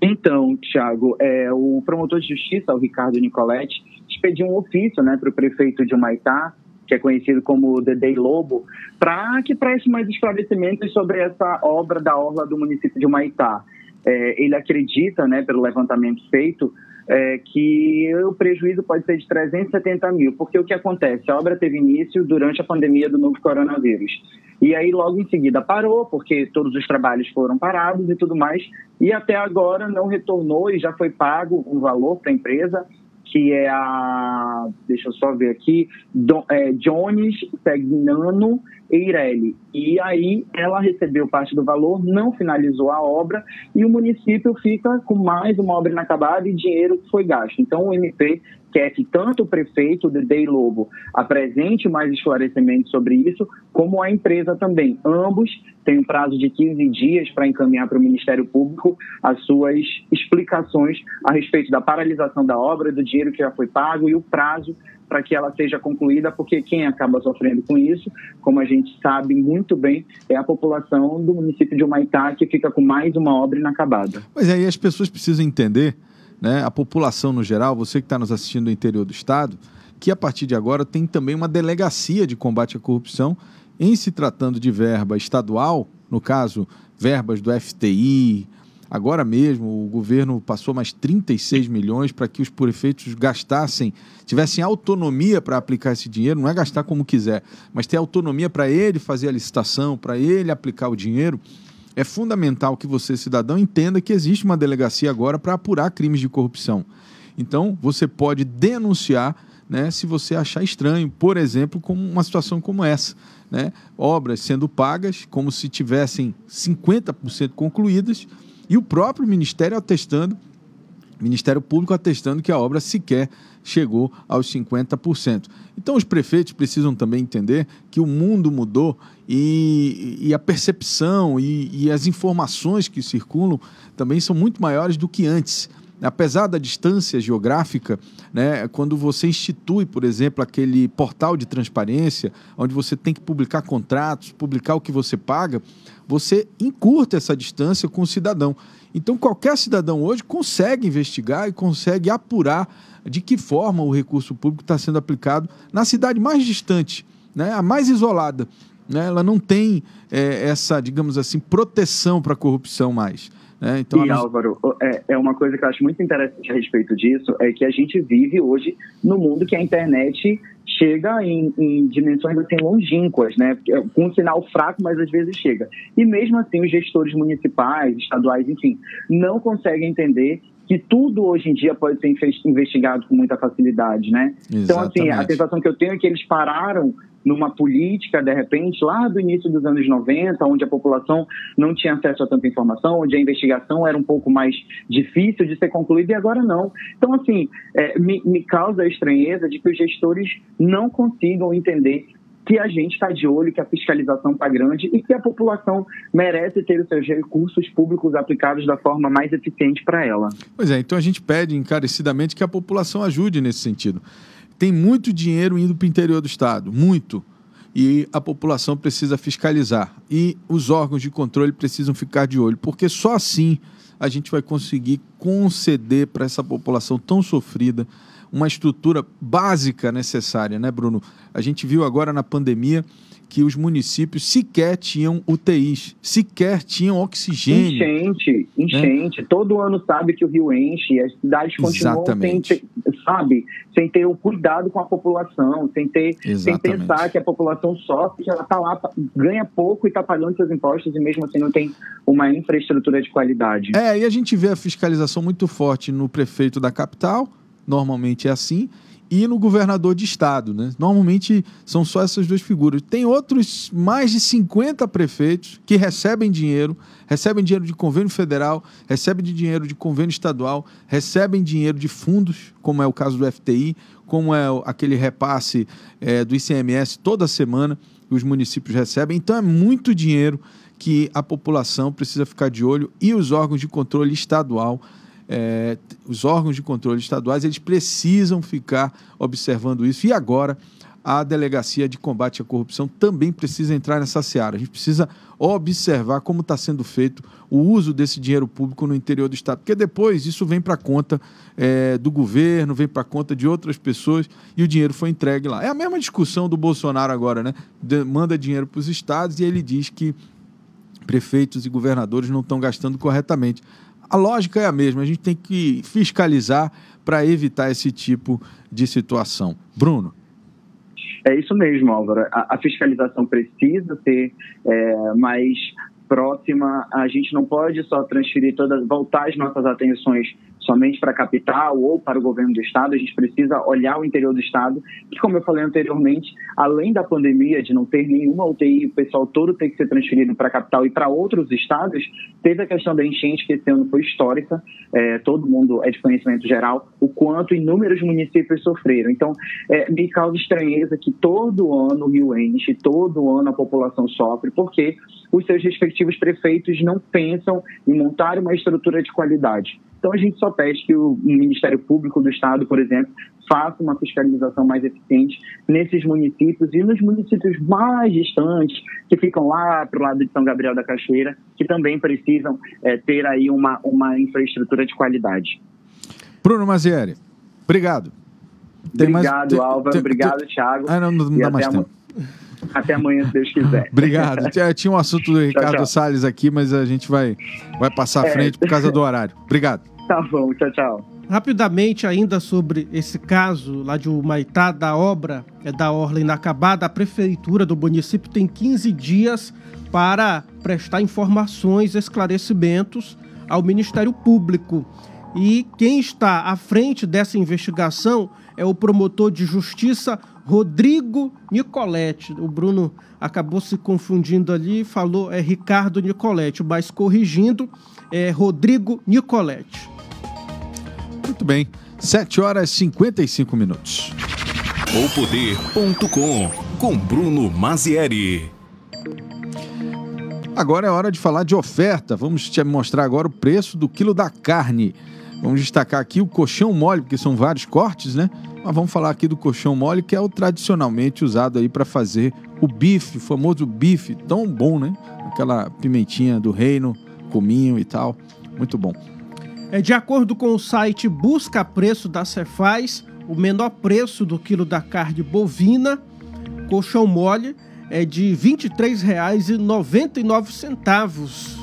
Então, Tiago, é, o promotor de justiça, o Ricardo Nicoletti, expediu um ofício né, para o prefeito de Humaitá, que é conhecido como Dedei Lobo, para que preste mais esclarecimentos sobre essa obra da orla do município de Humaitá. É, ele acredita, né, pelo levantamento feito, é, que o prejuízo pode ser de 370 mil, porque o que acontece? A obra teve início durante a pandemia do novo coronavírus. E aí, logo em seguida, parou, porque todos os trabalhos foram parados e tudo mais, e até agora não retornou e já foi pago um valor para a empresa que é a, deixa eu só ver aqui, Don, é, Jones Segnano Eireli. E aí ela recebeu parte do valor, não finalizou a obra e o município fica com mais uma obra inacabada e dinheiro que foi gasto. Então o MP quer que tanto o prefeito de Dei Lobo apresente mais esclarecimentos sobre isso, como a empresa também. Ambos têm um prazo de 15 dias para encaminhar para o Ministério Público as suas explicações a respeito da paralisação da obra, do dinheiro que já foi pago e o prazo para que ela seja concluída, porque quem acaba sofrendo com isso, como a gente sabe muito bem, é a população do município de Humaitá, que fica com mais uma obra inacabada. Mas aí as pessoas precisam entender né, a população no geral, você que está nos assistindo no interior do estado, que a partir de agora tem também uma delegacia de combate à corrupção, em se tratando de verba estadual, no caso, verbas do FTI. Agora mesmo, o governo passou mais 36 milhões para que os prefeitos gastassem, tivessem autonomia para aplicar esse dinheiro, não é gastar como quiser, mas ter autonomia para ele fazer a licitação, para ele aplicar o dinheiro. É fundamental que você, cidadão, entenda que existe uma delegacia agora para apurar crimes de corrupção. Então, você pode denunciar né, se você achar estranho, por exemplo, como uma situação como essa. Né? Obras sendo pagas como se tivessem 50% concluídas e o próprio Ministério atestando, Ministério Público atestando que a obra sequer chegou aos 50%. Então, os prefeitos precisam também entender que o mundo mudou e, e a percepção e, e as informações que circulam também são muito maiores do que antes apesar da distância geográfica, né, quando você institui, por exemplo, aquele portal de transparência, onde você tem que publicar contratos, publicar o que você paga, você encurta essa distância com o cidadão. Então, qualquer cidadão hoje consegue investigar e consegue apurar de que forma o recurso público está sendo aplicado na cidade mais distante, né, a mais isolada. Né, ela não tem é, essa, digamos assim, proteção para a corrupção mais. É, então, e, Álvaro, é, é, uma coisa que eu acho muito interessante a respeito disso, é que a gente vive hoje no mundo que a internet chega em, em dimensões assim longínquas, né? Com um sinal fraco, mas às vezes chega. E mesmo assim, os gestores municipais, estaduais, enfim, não conseguem entender que tudo hoje em dia pode ser investigado com muita facilidade, né? Exatamente. Então, assim, a sensação que eu tenho é que eles pararam numa política, de repente, lá do início dos anos 90, onde a população não tinha acesso a tanta informação, onde a investigação era um pouco mais difícil de ser concluída, e agora não. Então, assim, é, me, me causa a estranheza de que os gestores não consigam entender que a gente está de olho, que a fiscalização está grande e que a população merece ter os seus recursos públicos aplicados da forma mais eficiente para ela. Pois é, então a gente pede encarecidamente que a população ajude nesse sentido. Tem muito dinheiro indo para o interior do Estado, muito. E a população precisa fiscalizar. E os órgãos de controle precisam ficar de olho, porque só assim a gente vai conseguir conceder para essa população tão sofrida uma estrutura básica necessária, né, Bruno? A gente viu agora na pandemia que os municípios sequer tinham UTIs, sequer tinham oxigênio. Enchente, né? enchente. Né? Todo ano sabe que o rio enche e as cidades continuam sem ter, sabe, sem ter o cuidado com a população, sem ter, sem pensar que a população sofre, que ela está lá, ganha pouco e está pagando seus impostos e mesmo assim não tem uma infraestrutura de qualidade. É, e a gente vê a fiscalização muito forte no prefeito da capital, normalmente é assim, e no governador de estado. Né? Normalmente são só essas duas figuras. Tem outros mais de 50 prefeitos que recebem dinheiro, recebem dinheiro de convênio federal, recebem de dinheiro de convênio estadual, recebem dinheiro de fundos, como é o caso do FTI, como é aquele repasse é, do ICMS toda semana que os municípios recebem. Então é muito dinheiro que a população precisa ficar de olho e os órgãos de controle estadual é, os órgãos de controle estaduais eles precisam ficar observando isso. E agora a Delegacia de Combate à Corrupção também precisa entrar nessa seara. A gente precisa observar como está sendo feito o uso desse dinheiro público no interior do Estado, porque depois isso vem para conta é, do governo, vem para conta de outras pessoas e o dinheiro foi entregue lá. É a mesma discussão do Bolsonaro agora, né? De, manda dinheiro para os estados e ele diz que prefeitos e governadores não estão gastando corretamente a lógica é a mesma, a gente tem que fiscalizar para evitar esse tipo de situação. Bruno. É isso mesmo, Álvaro. A, a fiscalização precisa ser é, mais próxima. A gente não pode só transferir todas, voltar as nossas atenções somente para a capital ou para o governo do estado, a gente precisa olhar o interior do estado, que como eu falei anteriormente, além da pandemia de não ter nenhuma UTI, o pessoal todo tem que ser transferido para a capital e para outros estados, teve a questão da enchente que esse ano foi histórica, é, todo mundo é de conhecimento geral, o quanto inúmeros municípios sofreram. Então, é, me causa estranheza que todo ano o Rio enche, todo ano a população sofre, porque os seus respectivos prefeitos não pensam em montar uma estrutura de qualidade. Então, a gente só pede que o Ministério Público do Estado, por exemplo, faça uma fiscalização mais eficiente nesses municípios e nos municípios mais distantes, que ficam lá para o lado de São Gabriel da Cachoeira, que também precisam é, ter aí uma, uma infraestrutura de qualidade. Bruno Mazieri, obrigado. Tem obrigado, mais... Álvaro. Tem... obrigado, Thiago. Ah, não, não dá mais tempo. Até amanhã, se Deus quiser. Obrigado. Tinha, tinha um assunto do Ricardo tchau. Salles aqui, mas a gente vai, vai passar à É. frente por causa do horário. Obrigado. Tá bom, tchau, tchau. Rapidamente, ainda sobre esse caso lá de Humaitá, da obra é da Orla inacabada, a prefeitura do município tem 15 dias para prestar informações, esclarecimentos ao Ministério Público. E quem está à frente dessa investigação é o promotor de justiça Rodrigo Nicoletti. O Bruno acabou se confundindo ali, falou é Ricardo Nicoletti, mas corrigindo é Rodrigo Nicoletti. Muito bem. 7 horas e 55 minutos. Opoder.com com Bruno Mazieri. Agora é hora de falar de oferta. Vamos te mostrar agora o preço do quilo da carne. Vamos destacar aqui o colchão mole, porque são vários cortes, né? Mas vamos falar aqui do colchão mole, que é o tradicionalmente usado aí para fazer o bife, o famoso bife, tão bom, né? Aquela pimentinha do reino, cominho e tal. Muito bom. É de acordo com o site Busca Preço da Cefaz, o menor preço do quilo da carne bovina, colchão mole, é de R$ 23,99.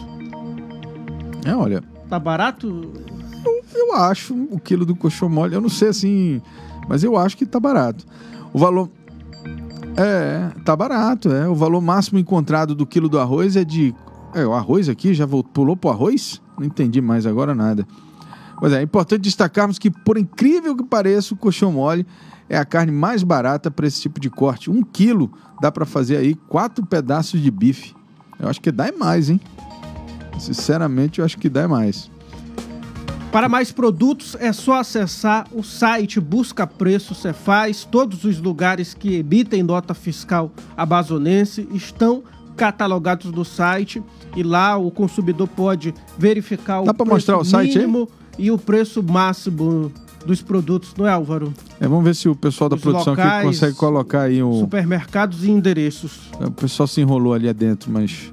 É, olha, Tá barato? Eu acho o quilo do colchão mole, eu não sei assim, mas eu acho que tá barato. O valor. É, tá barato, é. O valor máximo encontrado do quilo do arroz é de. É, o arroz aqui já voltou, pulou pro arroz? Não entendi mais agora nada. Pois é, é importante destacarmos que, por incrível que pareça, o colchão mole é a carne mais barata para esse tipo de corte. Um quilo dá para fazer aí quatro pedaços de bife. Eu acho que dá mais, hein? Sinceramente, eu acho que dá mais. Para mais produtos é só acessar o site Busca Preço Cefaz. Todos os lugares que emitem nota fiscal amazonense estão catalogados no site e lá o consumidor pode verificar o Dá preço mostrar o site mínimo e o preço máximo dos produtos, não é Álvaro? É, vamos ver se o pessoal da Os produção aqui locais, consegue colocar aí o. Supermercados e endereços. O pessoal se enrolou ali adentro, mas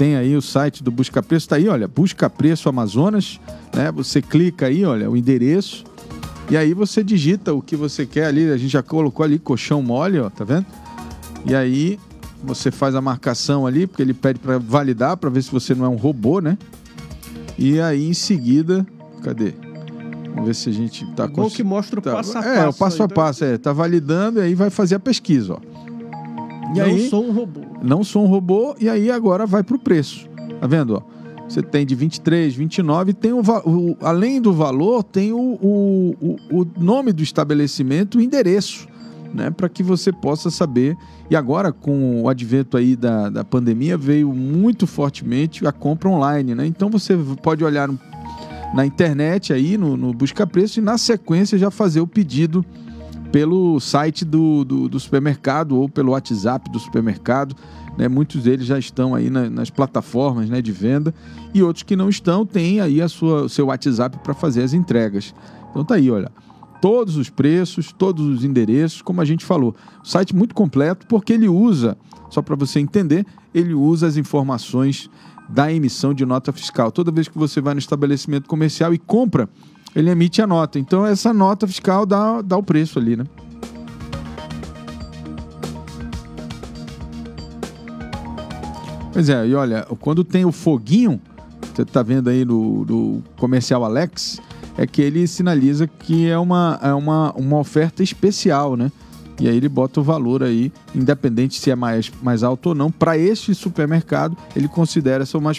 tem aí o site do Busca Preço, tá aí, olha, Busca Preço Amazonas, né? Você clica aí, olha, o endereço, e aí você digita o que você quer ali, a gente já colocou ali colchão mole, ó, tá vendo? E aí você faz a marcação ali, porque ele pede para validar, para ver se você não é um robô, né? E aí em seguida, cadê? Vamos ver se a gente tá cons- que mostra o Tá, passo a passo. É, o passo a então, passo, é. Tá validando e aí vai fazer a pesquisa, ó. E Não aí, sou um robô. não sou um robô, e aí agora vai pro preço. Tá vendo, ó? Você tem de 23, 29, tem o, o- além do valor, tem o, o, o, o nome do estabelecimento, o endereço, né? Para que você possa saber. E agora, com o advento aí da, da pandemia, veio muito fortemente a compra online, né? Então você pode olhar na internet aí, no, no Busca Preço, e na sequência já fazer o pedido pelo site do, do, do supermercado ou pelo WhatsApp do supermercado. Né? Muitos deles já estão aí na- nas plataformas né, de venda e outros que não estão têm aí a sua, o seu WhatsApp para fazer as entregas. Então tá aí, olha. Todos os preços, todos os endereços, como a gente falou. O site muito completo porque ele usa, só para você entender, ele usa as informações da emissão de nota fiscal. Toda vez que você vai no estabelecimento comercial e compra, ele emite a nota. Então essa nota fiscal dá, dá o preço ali, né? Pois é, e olha, quando tem o foguinho, você tá vendo aí no, no comercial Alex, é que ele sinaliza que é uma, é uma, uma oferta especial, né? E aí ele bota o valor aí, independente se é mais, mais alto ou não. Para este supermercado, ele considera essa uma,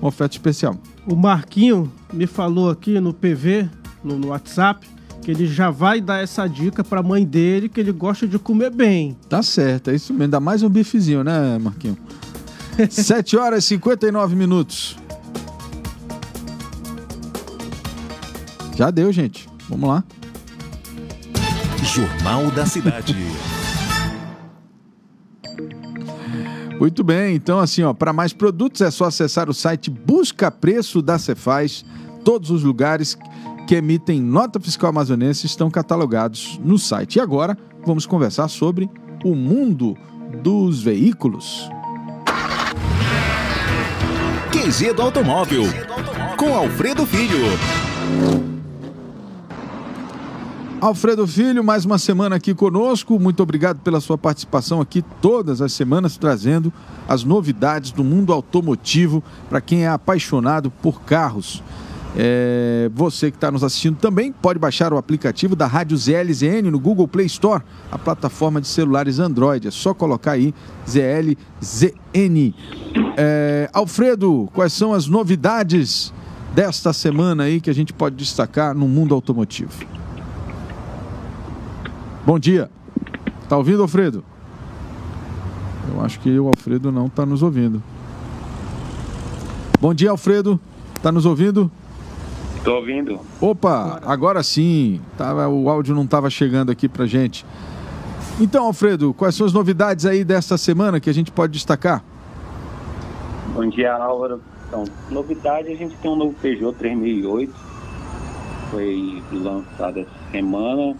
uma oferta especial. O Marquinho me falou aqui no PV, no, no WhatsApp, que ele já vai dar essa dica pra mãe dele, que ele gosta de comer bem. Tá certo, é isso mesmo. Dá mais um bifezinho, né, Marquinho? 7 horas e 59 minutos. Já deu, gente. Vamos lá. Jornal da Cidade. Muito bem, então assim, ó, para mais produtos é só acessar o site Busca Preço da Cefaz. Todos os lugares que emitem nota fiscal amazonense estão catalogados no site. E agora vamos conversar sobre o mundo dos veículos. QG do Automóvel. Com Alfredo Filho. Alfredo Filho, mais uma semana aqui conosco. Muito obrigado pela sua participação aqui todas as semanas, trazendo as novidades do mundo automotivo para quem é apaixonado por carros. É, você que está nos assistindo também pode baixar o aplicativo da Rádio ZLZN no Google Play Store, a plataforma de celulares Android. É só colocar aí ZLZN. É, Alfredo, quais são as novidades desta semana aí que a gente pode destacar no mundo automotivo? Bom dia. Tá ouvindo, Alfredo? Eu acho que o Alfredo não está nos ouvindo. Bom dia, Alfredo. Tá nos ouvindo? Tô ouvindo. Opa, agora sim. Tava, o áudio não estava chegando aqui pra gente. Então, Alfredo, quais são as novidades aí desta semana que a gente pode destacar? Bom dia, Álvaro. Então, novidade, a gente tem um novo Peugeot 3008. Foi lançado essa semana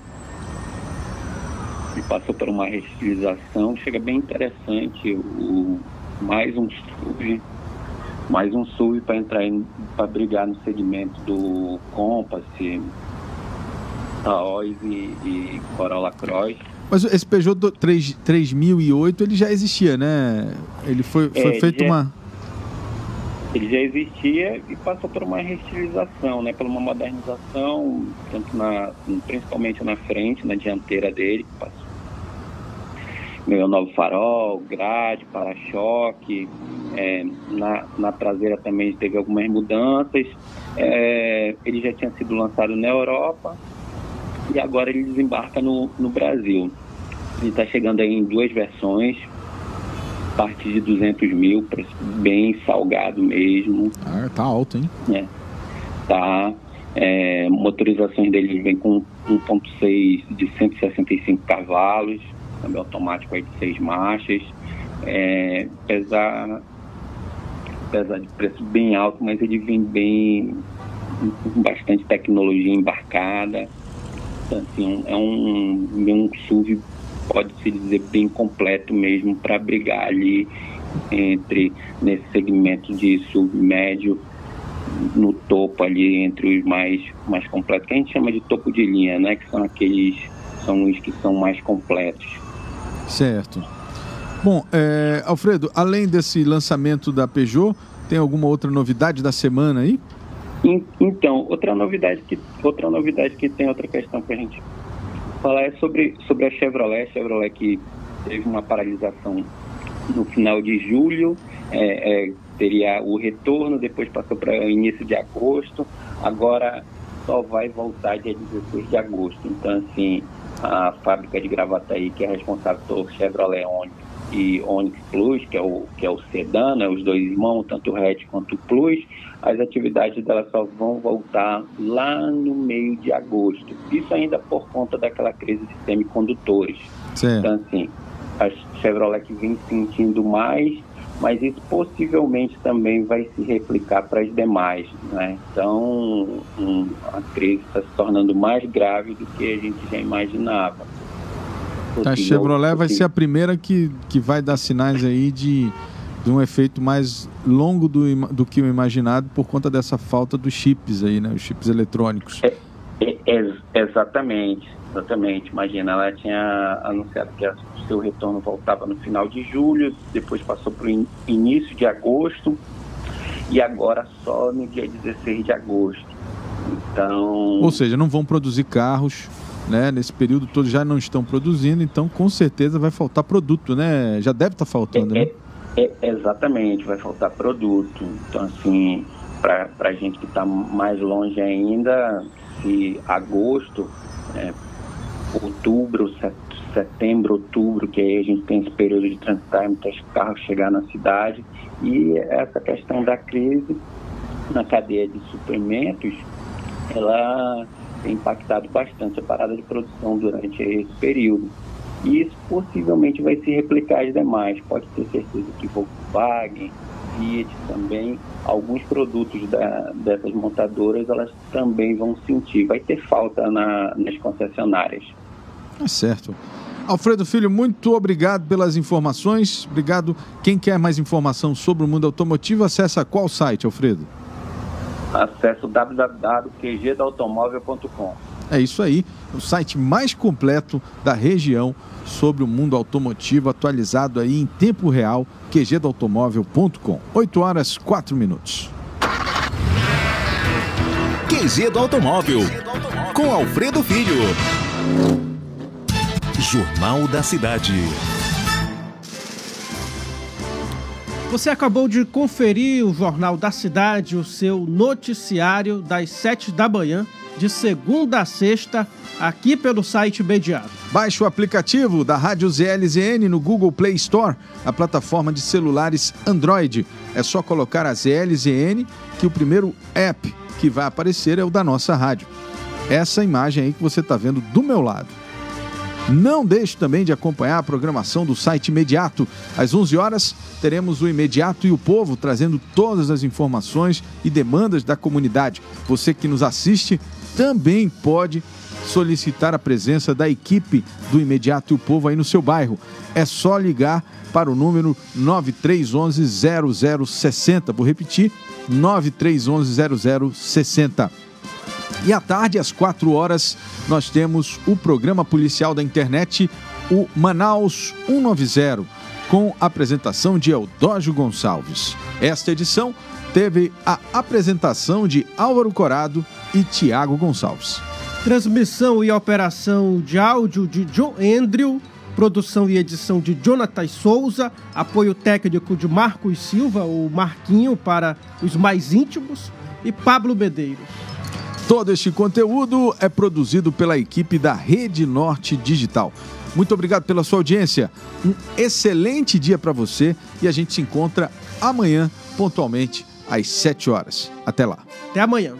e passou por uma restilização. Chega bem interessante. O, mais um SUV mais um SUV para entrar para brigar no segmento do Compass, Taos e, e Corolla Cross. Mas esse Peugeot 3, 3008 ele já existia, né? Ele foi, foi é, feito já, uma. Ele já existia e passou por uma restilização, né? Por uma modernização, tanto na, principalmente na frente, na dianteira dele, passou ganhou novo farol, grade, para-choque. É, na, na traseira também teve algumas mudanças. É, ele já tinha sido lançado na Europa e agora ele desembarca no, no Brasil. Ele está chegando aí em duas versões, a partir de 200 mil, bem salgado mesmo. Ah, tá alto, hein? É, tá. É, motorizações dele vem com 1.6 de 165 cavalos, câmbio automático aí de seis marchas, é, apesar, apesar de preço bem alto, mas ele vem bem com bastante tecnologia embarcada. Então, assim, é um, um SUV, pode-se dizer, bem completo mesmo para brigar ali entre nesse segmento de SUV médio no topo ali entre os mais mais completos que a gente chama de topo de linha né? Que são aqueles são os que são mais completos Certo. Bom, é, Alfredo, além desse lançamento da Peugeot, tem alguma outra novidade da semana aí? Então, outra novidade que, outra novidade que tem, outra questão para a gente falar é sobre, sobre a Chevrolet. A Chevrolet que teve uma paralisação no final de julho, é, é, teria o retorno, depois passou para o início de agosto, agora só vai voltar dia 16 de agosto. Então, assim, a fábrica de Gravataí, que é responsável pelo Chevrolet Onix e Onix Plus, que é o, que é o sedã, né, os dois irmãos, tanto o hatch quanto o Plus, as atividades dela só vão voltar lá no meio de agosto. Isso ainda por conta daquela crise de semicondutores. Sim. Então, assim, a Chevrolet que vem sentindo mais mas isso possivelmente também vai se replicar para as demais. Né? Então, um, a crise está se tornando mais grave do que a gente já imaginava. a Chevrolet vai ser a primeira que, que vai dar sinais aí de, de um efeito mais longo do, do que o imaginado por conta dessa falta dos chips aí, né? Os chips eletrônicos. É, é, é, exatamente, exatamente. Imagina, ela tinha anunciado que a seu retorno voltava no final de julho, depois passou para o início de agosto e agora só no dia 16 de agosto. Então. Ou seja, não vão produzir carros, né? Nesse período todo já não estão produzindo, então com certeza vai faltar produto, né? Já deve estar tá faltando, é, né? É, é, exatamente, vai faltar produto. Então, assim, para a gente que está mais longe ainda, se agosto, é, outubro, setembro, outubro, que aí a gente tem esse período de transitar, muitos carros chegar na cidade, e essa questão da crise na cadeia de suprimentos, ela tem impactado bastante a parada de produção durante esse período. E isso possivelmente vai se replicar às demais. Pode ter certeza que Volkswagen, Fiat também, alguns produtos da, dessas montadoras, elas também vão sentir. Vai ter falta na, nas concessionárias. É certo. Alfredo Filho, muito obrigado pelas informações. Obrigado. Quem quer mais informação sobre o mundo automotivo, acessa qual site, Alfredo? Acesse www.qgdaautomóvel.com. É isso aí, o site mais completo da região sobre o mundo automotivo, atualizado aí em tempo real, qgdoautomóvel.com. 8 horas 4 minutos. QG do Automóvel, com Alfredo Filho. Jornal da Cidade. Você acabou de conferir o Jornal da Cidade, o seu noticiário das 7 da manhã, de segunda a sexta, aqui pelo site Imediato. Baixe o aplicativo da Rádio ZLZN no Google Play Store, a plataforma de celulares Android. É só colocar a ZLZN que o primeiro app que vai aparecer é o da nossa rádio. Essa imagem aí que você está vendo do meu lado. Não deixe também de acompanhar a programação do site Imediato. Às 11 horas, teremos o Imediato e o Povo trazendo todas as informações e demandas da comunidade. Você que nos assiste também pode solicitar a presença da equipe do Imediato e o Povo aí no seu bairro. É só ligar para o número 9311 0060. Vou repetir: 9311 0060. E à tarde, às 4 horas, nós temos o programa policial da internet, o Manaus 190, com apresentação de Eudógio Gonçalves. Esta edição teve a apresentação de Álvaro Corado e Tiago Gonçalves. Transmissão e operação de áudio de John Andrew, produção e edição de Jonathan Souza, apoio técnico de Marcos Silva, o Marquinho para os mais íntimos, e Pablo Medeiros. Todo este conteúdo é produzido pela equipe da Rede Norte Digital. Muito obrigado pela sua audiência. Um excelente dia para você e a gente se encontra amanhã, pontualmente, às 7 horas. Até lá. Até amanhã.